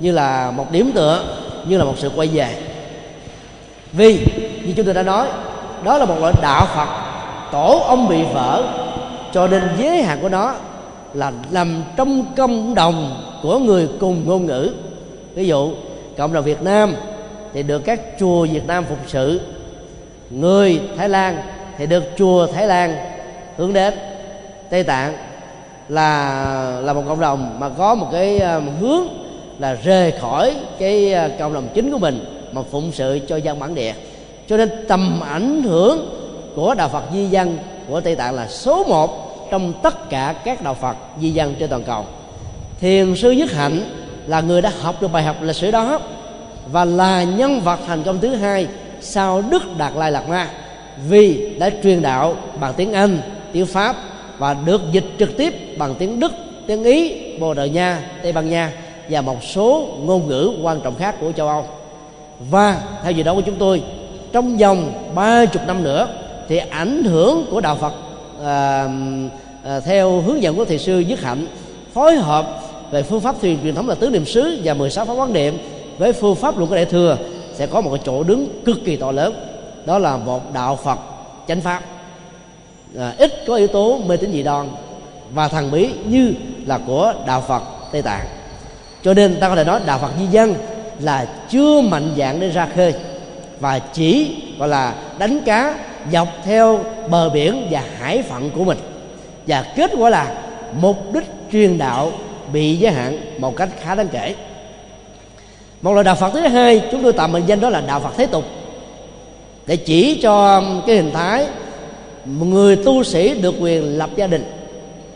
như là một điểm tựa, như là một sự quay về. Vì, như chúng tôi đã nói, đó là một loại đạo phật tổ ông bị vỡ, cho nên giới hạn của nó là nằm trong cộng đồng của người cùng ngôn ngữ. Ví dụ, cộng đồng việt nam thì được các chùa việt nam phục sự, người thái lan thì được chùa thái lan hướng đến. Tây tạng là là một cộng đồng mà có một cái à, một hướng là rời khỏi cái à, cộng đồng chính của mình mà phụng sự cho dân bản địa. Cho nên tầm ảnh hưởng của đạo Phật di dân của Tây Tạng là số một trong tất cả các đạo Phật di dân trên toàn cầu. Thiền sư nhất hạnh là người đã học được bài học lịch sử đó và là nhân vật thành công thứ hai sau Đức Đạt Lai Lạt Ma vì đã truyền đạo bằng tiếng Anh, tiếng Pháp và được dịch trực tiếp bằng tiếng Đức, tiếng Ý, Bồ Đào Nha, Tây Ban Nha và một số ngôn ngữ quan trọng khác của châu âu. Và theo dự đoán của chúng tôi trong vòng ba chục năm nữa thì ảnh hưởng của đạo phật uh, Ờ, theo hướng dẫn của thầy sư nhất hạnh phối hợp về phương pháp thuyền truyền thống là tứ niệm xứ và 16 pháp quán niệm. Với phương pháp luận của đại thừa sẽ có một cái chỗ đứng cực kỳ to lớn. Đó là một đạo phật chánh pháp. À, ít có yếu tố mê tín dị đoan và thần bí như là của đạo phật tây tạng. Cho nên ta có thể nói đạo phật di dân là chưa mạnh dạng để ra khơi và chỉ gọi là đánh cá dọc theo bờ biển và hải phận của mình và kết quả là mục đích truyền đạo bị giới hạn một cách khá đáng kể. Một loại đạo phật thứ hai, chúng tôi tạm mệnh danh đó là đạo phật thế tục. Để chỉ cho cái hình thái người tu sĩ được quyền lập gia đình.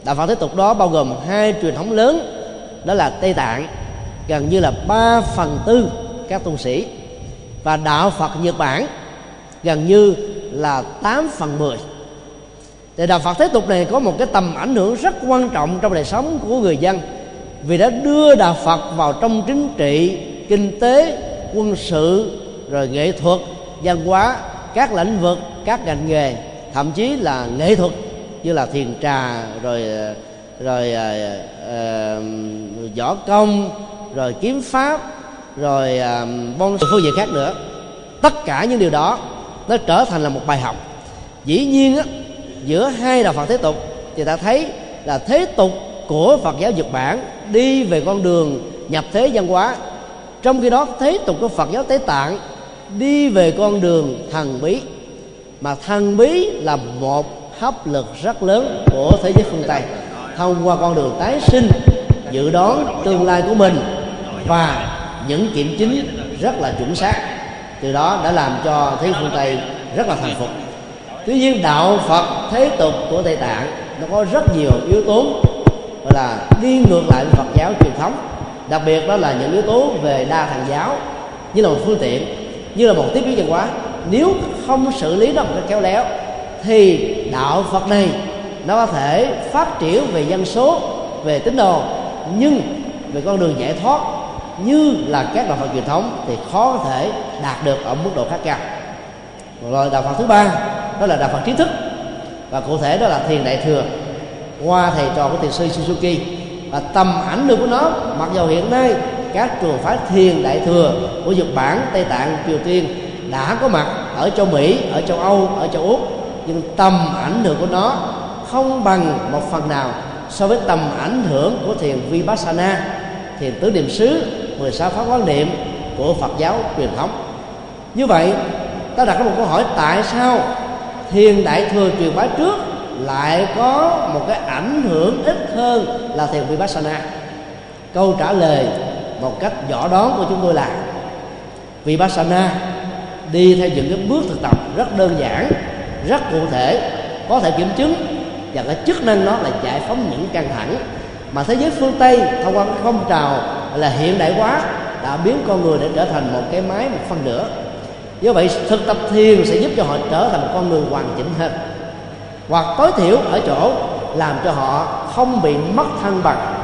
Đạo phật thế tục đó bao gồm hai truyền thống lớn, đó là tây tạng, gần như là ba phần tư các tu sĩ, và đạo phật nhật bản, gần như là 8 phần 10 thì đạo Phật thế tục này có một cái tầm ảnh hưởng rất quan trọng trong đời sống của người dân. Vì đã đưa đạo Phật vào trong chính trị kinh tế quân sự rồi nghệ thuật văn hóa các lĩnh vực các ngành nghề thậm chí là nghệ thuật như là thiền trà rồi rồi uh, võ công rồi kiếm pháp rồi uh, bon phương diện khác nữa. Tất cả những điều đó nó trở thành là một bài học. Dĩ nhiên á, giữa hai đạo phật thế tục thì ta thấy là thế tục của phật giáo nhật bản đi về con đường nhập thế văn hóa. Trong khi đó, thế tục của phật giáo tế tạng đi về con đường thần bí. Mà thần bí là một hấp lực rất lớn của thế giới phương tây thông qua con đường tái sinh, dự đoán tương lai của mình và những kiểm chứng rất là chuẩn xác. Từ đó đã làm cho thế phương tây rất là thành phục tuy nhiên đạo phật thế tục của tây tạng nó có rất nhiều yếu tố gọi là đi ngược lại với phật giáo truyền thống. Đặc biệt đó là những yếu tố về đa thần giáo, như là một phương tiện, như là một tiếp biến văn hóa. Nếu không xử lý nó một cách khéo léo, thì đạo phật này nó có thể phát triển về dân số, về tín đồ, nhưng về con đường giải thoát, như là các đạo phật truyền thống thì khó có thể đạt được ở mức độ khác nhau rồi đạo phật thứ ba đó là đạo phật trí thức và cụ thể đó là thiền đại thừa qua thầy trò của thiền sư Suzuki và tầm ảnh hưởng của nó mặc dù hiện nay các trường phái thiền đại thừa của Nhật Bản, Tây Tạng, Triều Tiên đã có mặt ở châu Mỹ, ở châu Âu, ở châu Úc nhưng tầm ảnh hưởng của nó không bằng một phần nào so với tầm ảnh hưởng của thiền Vipassana, thiền tứ niệm xứ, 16 pháp quán niệm của Phật giáo truyền thống. Như vậy, ta đặt ra một câu hỏi tại sao thiền đại thừa truyền bá trước lại có một cái ảnh hưởng ít hơn là thiền vipassana. Câu trả lời một cách rõ đón của chúng tôi là, vipassana đi theo những cái bước thực tập rất đơn giản, rất cụ thể, có thể kiểm chứng, và cái chức năng nó là giải phóng những căng thẳng mà thế giới phương tây thông qua cái phong trào là hiện đại hóa đã biến con người để trở thành một cái máy một phân nửa do vậy, thực tập thiền sẽ giúp cho họ trở thành một con người hoàn chỉnh hơn. Hoặc tối thiểu ở chỗ làm cho họ không bị mất thăng bằng.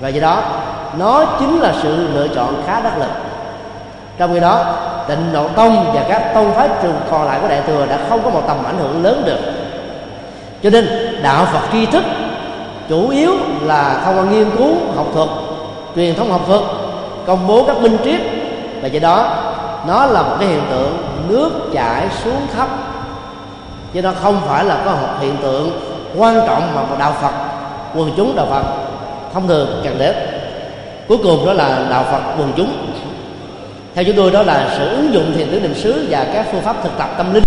Và do đó, nó chính là sự lựa chọn khá đắc lực. Trong khi đó, tịnh độ tông và các tông phái trường còn lại của đại thừa đã không có một tầm ảnh hưởng lớn được. Cho nên, đạo phật tri thức chủ yếu là thông qua nghiên cứu học thuật, truyền thống học thuật, công bố các minh triết. Và do đó nó là một cái hiện tượng nước chảy xuống thấp. Chứ nó không phải là có một hiện tượng quan trọng mà một đạo phật, quần chúng đạo phật. Thông thường cần đến cuối cùng đó là đạo phật quần chúng. Theo chúng tôi đó là sự ứng dụng thiền tứ niệm xứ và các phương pháp thực tập tâm linh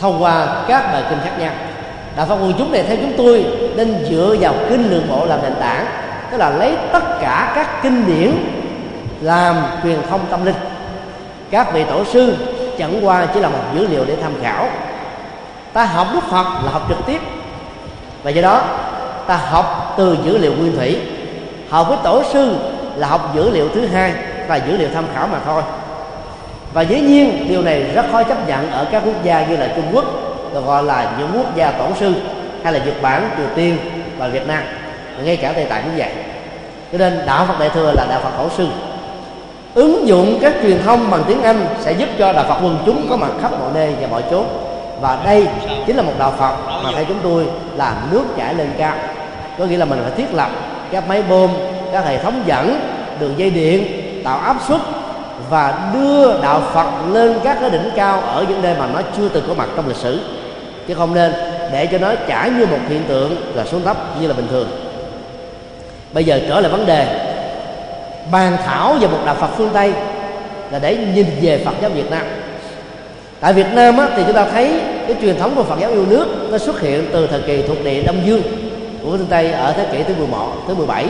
thông qua các bài kinh khác nhau. Đạo phật quần chúng này theo chúng tôi nên dựa vào kinh lượng bộ làm nền tảng, tức là lấy tất cả các kinh điển làm truyền thông tâm linh các vị tổ sư, chẳng qua chỉ là một dữ liệu để tham khảo. Ta học đức phật là học trực tiếp. Và do đó, ta học từ dữ liệu nguyên thủy. Học với tổ sư là học dữ liệu thứ hai và dữ liệu tham khảo mà thôi. Và dĩ nhiên, điều này rất khó chấp nhận ở các quốc gia như là trung quốc, được gọi là những quốc gia tổ sư, hay là nhật bản, triều tiên và việt nam. Ngay cả tây tạng cũng vậy. Cho nên đạo phật đại thừa là đạo phật tổ sư ứng dụng các truyền thông bằng tiếng anh sẽ giúp cho đạo phật quần chúng có mặt khắp mọi nơi và mọi chỗ và đây chính là một đạo phật mà theo chúng tôi là nước chảy lên cao. Có nghĩa là mình phải thiết lập các máy bơm, các hệ thống dẫn, đường dây điện, tạo áp suất và đưa đạo Phật lên các cái đỉnh cao ở những nơi mà nó chưa từng có mặt trong lịch sử. Chứ không nên để cho nó chảy như một hiện tượng là xuống thấp như là bình thường. Bây giờ trở lại vấn đề bàn thảo về một đạo Phật phương Tây là để nhìn về Phật giáo Việt Nam. Tại Việt Nam á, thì chúng ta thấy cái truyền thống của Phật giáo yêu nước nó xuất hiện từ thời kỳ thuộc địa Đông Dương của phương Tây ở thế kỷ thứ 11 thứ 17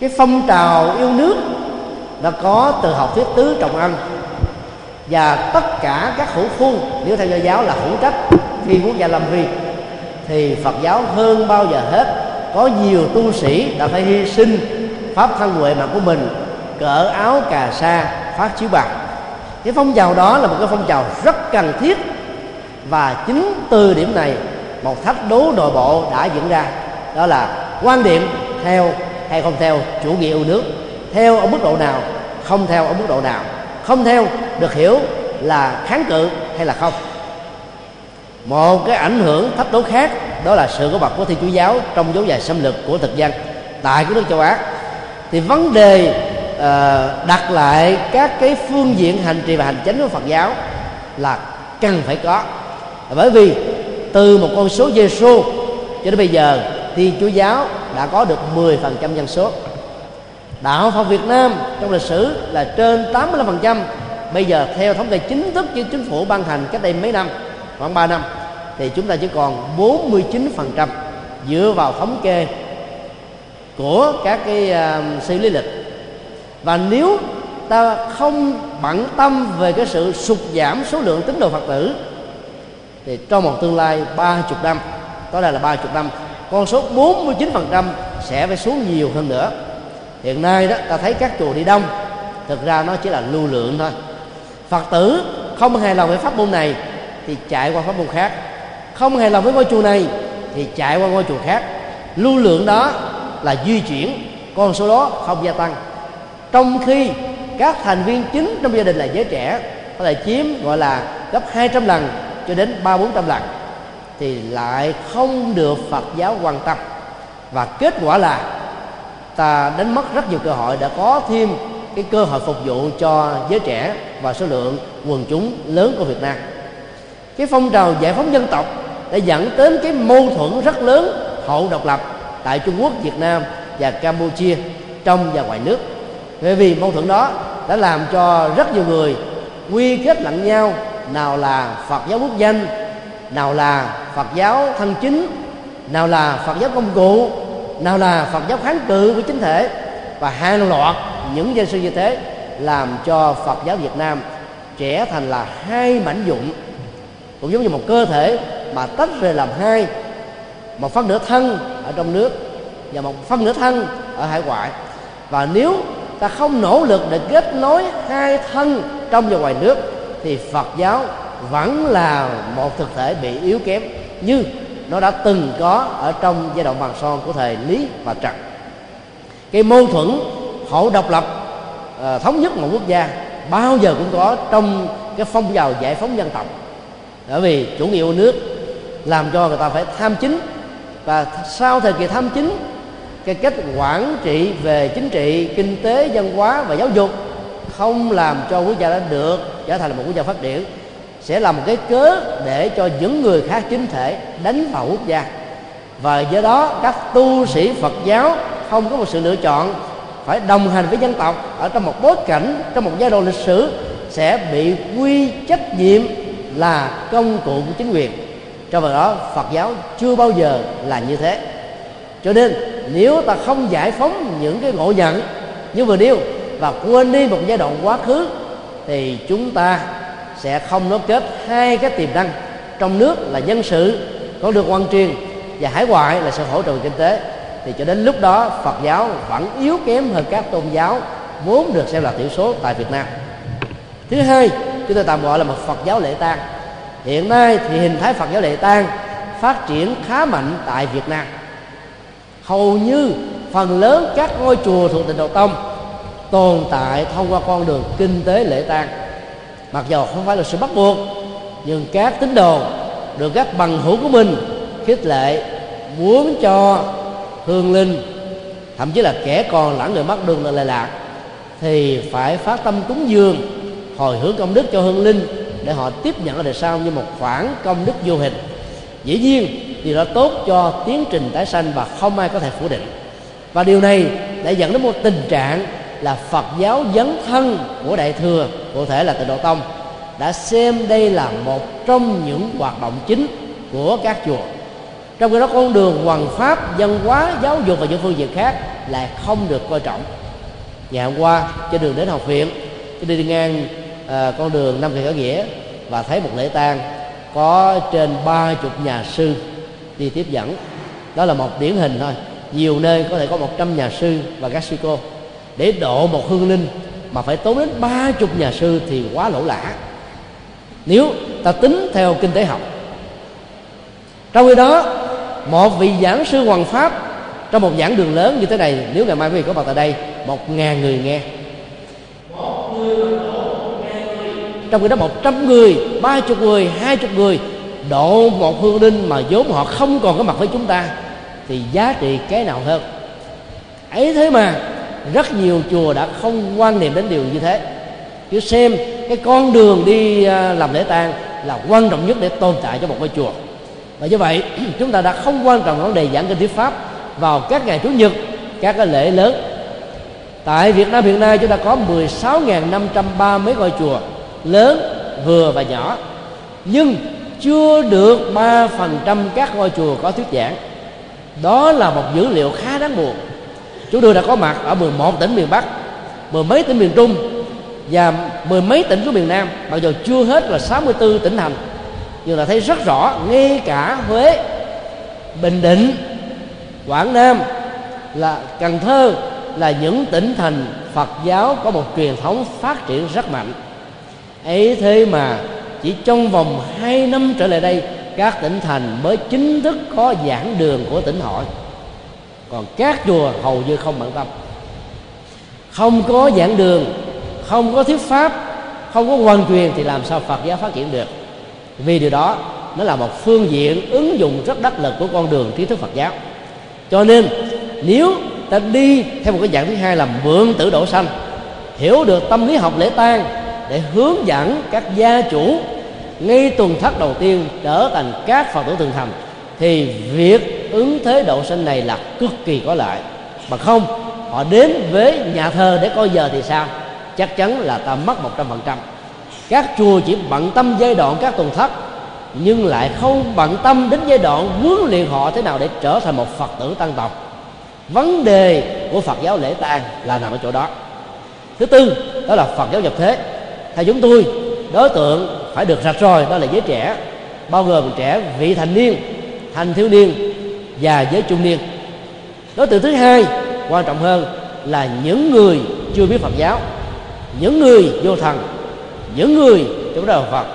cái phong trào yêu nước nó có từ học thuyết tứ trọng ân và tất cả các hữu khuôn nếu theo do giáo là hữu trách phi quốc gia làm việc thì Phật giáo hơn bao giờ hết. Có nhiều tu sĩ đã phải hy sinh pháp thân huệ mạng của mình, cỡ áo cà sa phát chiếu bạc. Cái phong trào đó là một cái phong trào rất cần thiết và chính từ điểm này một thách đố nội bộ đã diễn ra. Đó là quan điểm theo hay không theo chủ nghĩa yêu nước, theo ở mức độ nào, không theo ở mức độ nào, không theo được hiểu là kháng cự hay là không. Một cái ảnh hưởng thách đố khác đó là sự có mặt của thiên chúa giáo trong dấu dài xâm lược của thực dân tại cái nước châu á thì vấn đề uh, đặt lại các cái phương diện hành trì và hành chánh của phật giáo là cần phải có. Bởi vì từ một con số Giêsu cho đến bây giờ thì Chúa giáo đã có được 10% dân số. Đạo Phật Việt Nam trong lịch sử là trên 85% bây giờ theo thống kê chính thức như chính phủ ban hành cách đây mấy năm khoảng 3 năm thì chúng ta chỉ còn 49% dựa vào thống kê của các cái à, uh, sư lý lịch. Và nếu ta không bận tâm về cái sự sụt giảm số lượng tín đồ phật tử thì trong một tương lai ba chục năm có là ba chục năm con số 49% sẽ phải xuống nhiều hơn nữa. Hiện nay đó ta thấy các chùa đi đông thực ra nó chỉ là lưu lượng thôi. Phật tử không hài lòng với pháp môn này thì chạy qua pháp môn khác. Không hài lòng với ngôi chùa này thì chạy qua ngôi chùa khác. Lưu lượng đó là di chuyển, con số đó không gia tăng. Trong khi các thành viên chính trong gia đình là giới trẻ, có thể chiếm, gọi là, gấp 200 lần cho đến ba bốn trăm lần, thì lại không được Phật giáo quan tâm. Và kết quả là, ta đánh mất rất nhiều cơ hội đã có thêm cái cơ hội phục vụ cho giới trẻ và số lượng quần chúng lớn của Việt Nam. Cái phong trào giải phóng dân tộc đã dẫn đến cái mâu thuẫn rất lớn, hậu độc lập tại Trung Quốc, Việt Nam và Campuchia trong và ngoài nước. Bởi vì mâu thuẫn đó đã làm cho rất nhiều người quy kết lẫn nhau nào là Phật giáo quốc danh nào là Phật giáo thân chính nào là Phật giáo công cụ nào là Phật giáo kháng cự với chính thể. Và hàng loạt những danh sư như thế làm cho Phật giáo Việt Nam trẻ thành là hai mảnh dụng cũng giống như một cơ thể mà tách rời làm hai một phân nửa thân ở trong nước và một phân nửa thân ở hải ngoại. Và nếu ta không nỗ lực để kết nối hai thân trong và ngoài nước, thì Phật giáo vẫn là một thực thể bị yếu kém như nó đã từng có ở trong giai đoạn vàng son của thời lý và trần. Cái mâu thuẫn hậu độc lập ờ, thống nhất một quốc gia bao giờ cũng có trong cái phong trào giải phóng dân tộc. Bởi vì chủ nghĩa yêu nước làm cho người ta phải tham chính và sau thời kỳ tham chính, cái cách quản trị về chính trị, kinh tế, văn hóa và giáo dục không làm cho quốc gia đã được trở thành một quốc gia phát triển sẽ là một cái cớ để cho những người khác chính thể đánh vào quốc gia. Và do đó, các tu sĩ Phật giáo không có một sự lựa chọn, phải đồng hành với dân tộc ở trong một bối cảnh, trong một giai đoạn lịch sử sẽ bị quy trách nhiệm là công cụ của chính quyền cho vào đó, Phật giáo chưa bao giờ là như thế. Cho nên, nếu ta không giải phóng những cái ngộ nhận như vừa nêu và quên đi một giai đoạn quá khứ, thì chúng ta sẽ không nối kết hai cái tiềm năng trong nước là dân sự có được quan truyền và hải ngoại là sự hỗ trợ kinh tế. Thì cho đến lúc đó, Phật giáo vẫn yếu kém hơn các tôn giáo vốn được xem là thiểu số tại Việt Nam. Thứ hai, chúng ta tạm gọi là một Phật giáo lệ tang hiện nay thì hình thái Phật giáo lệ tang phát triển khá mạnh tại Việt Nam. Hầu như phần lớn các ngôi chùa thuộc tịnh độ tông tồn tại thông qua con đường kinh tế lễ tang. Mặc dù không phải là sự bắt buộc, nhưng các tín đồ được các bằng hữu của mình khích lệ, muốn cho hương linh, thậm chí là kẻ còn lẫn người mất đường là lệ lạc, thì phải phát tâm cúng dường, hồi hướng công đức cho hương linh để họ tiếp nhận ở đời sau như một khoản công đức vô hình. Dĩ nhiên, điều đó tốt cho tiến trình tái sanh và không ai có thể phủ định. Và điều này đã dẫn đến một tình trạng là Phật giáo dấn thân của Đại thừa, cụ thể là Tịnh Độ Tông, đã xem đây là một trong những hoạt động chính của các chùa. Trong khi đó, con đường hoàng pháp dân hóa, giáo dục và những phương diện khác lại không được coi trọng. Ngày hôm qua, trên đường đến học viện, tôi đi ngang à, con đường năm kỳ khởi nghĩa và thấy một lễ tang có trên ba chục nhà sư đi tiếp dẫn. Đó là một điển hình thôi. Nhiều nơi có thể có một trăm nhà sư và các sư cô. Để độ một hương linh mà phải tốn đến ba chục nhà sư thì quá lỗ lã. Nếu ta tính theo kinh tế học trong khi đó một vị giảng sư hoàng pháp trong một giảng đường lớn như thế này nếu ngày mai quý vị có mặt tại đây một ngàn người nghe trong khi đó một trăm người, ba chục người, hai chục người, độ một hương linh mà vốn họ không còn có mặt với chúng ta, thì giá trị cái nào hơn? Ấy thế mà, rất nhiều chùa đã không quan niệm đến điều như thế. Cứ xem cái con đường đi à, làm lễ tang là quan trọng nhất để tồn tại cho một ngôi chùa. Và như vậy, chúng ta đã không quan trọng vấn đề giảng kinh thuyết pháp vào các ngày chủ nhật, các cái lễ lớn. Tại Việt Nam hiện nay chúng ta có 16.530 mấy ngôi chùa lớn, vừa và nhỏ. Nhưng chưa được 3% các ngôi chùa có thuyết giảng. Đó là một dữ liệu khá đáng buồn. Chúng tôi đã có mặt ở 11 tỉnh miền Bắc, mười mấy tỉnh miền Trung và mười mấy tỉnh của miền Nam, mặc dù chưa hết là 64 tỉnh thành. Nhưng là thấy rất rõ, ngay cả Huế, Bình Định, Quảng Nam là Cần Thơ là những tỉnh thành Phật giáo có một truyền thống phát triển rất mạnh ấy thế mà chỉ trong vòng 2 năm trở lại đây, các tỉnh thành mới chính thức có giảng đường của tỉnh hội. Còn các chùa hầu như không bận tâm không có giảng đường, không có thuyết pháp, không có quan truyền thì làm sao phật giáo phát triển được? Vì điều đó, nó là một phương diện ứng dụng rất đắc lực của con đường trí thức phật giáo. Cho nên, nếu ta đi theo một cái dạng thứ hai là mượn tử độ sanh, hiểu được tâm lý học lễ tang để hướng dẫn các gia chủ ngay tuần thất đầu tiên trở thành các phật tử thường thành, thì việc ứng thế độ sinh này là cực kỳ có lợi. Mà không, họ đến với nhà thờ để coi giờ thì sao? Chắc chắn là ta mất một trăm phần trăm. Các chùa chỉ bận tâm giai đoạn các tuần thất, nhưng lại không bận tâm đến giai đoạn huấn luyện họ thế nào để trở thành một phật tử tăng tộc vấn đề của phật giáo lễ tang là nằm ở chỗ đó. Thứ tư, đó là phật giáo nhập thế theo chúng tôi, đối tượng phải được rạch rồi đó là giới trẻ, bao gồm trẻ vị thành niên, thanh thiếu niên và giới trung niên. Đối tượng thứ hai quan trọng hơn là những người chưa biết phật giáo, những người vô thần, những người chúng ta phật,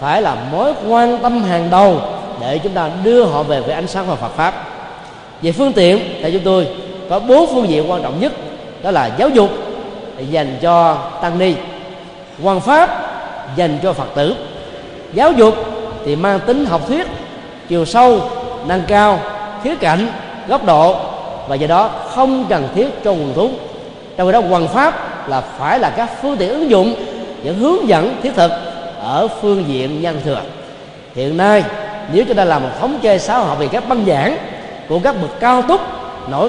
phải là mối quan tâm hàng đầu để chúng ta đưa họ về với ánh sáng và Phật pháp. Về phương tiện, theo chúng tôi, có bốn phương diện quan trọng nhất, đó là giáo dục dành cho tăng ni quan pháp dành cho phật tử. Giáo dục thì mang tính học thuyết, chiều sâu, nâng cao, khía cạnh, góc độ và do đó không cần thiết cho quần chúng. Trong khi đó hoàn pháp là phải là các phương tiện ứng dụng những hướng dẫn thiết thực ở phương diện nhân thừa. Hiện nay, nếu chúng ta làm một thống kê xã hội về các băng giảng của các bậc cao túc, nổi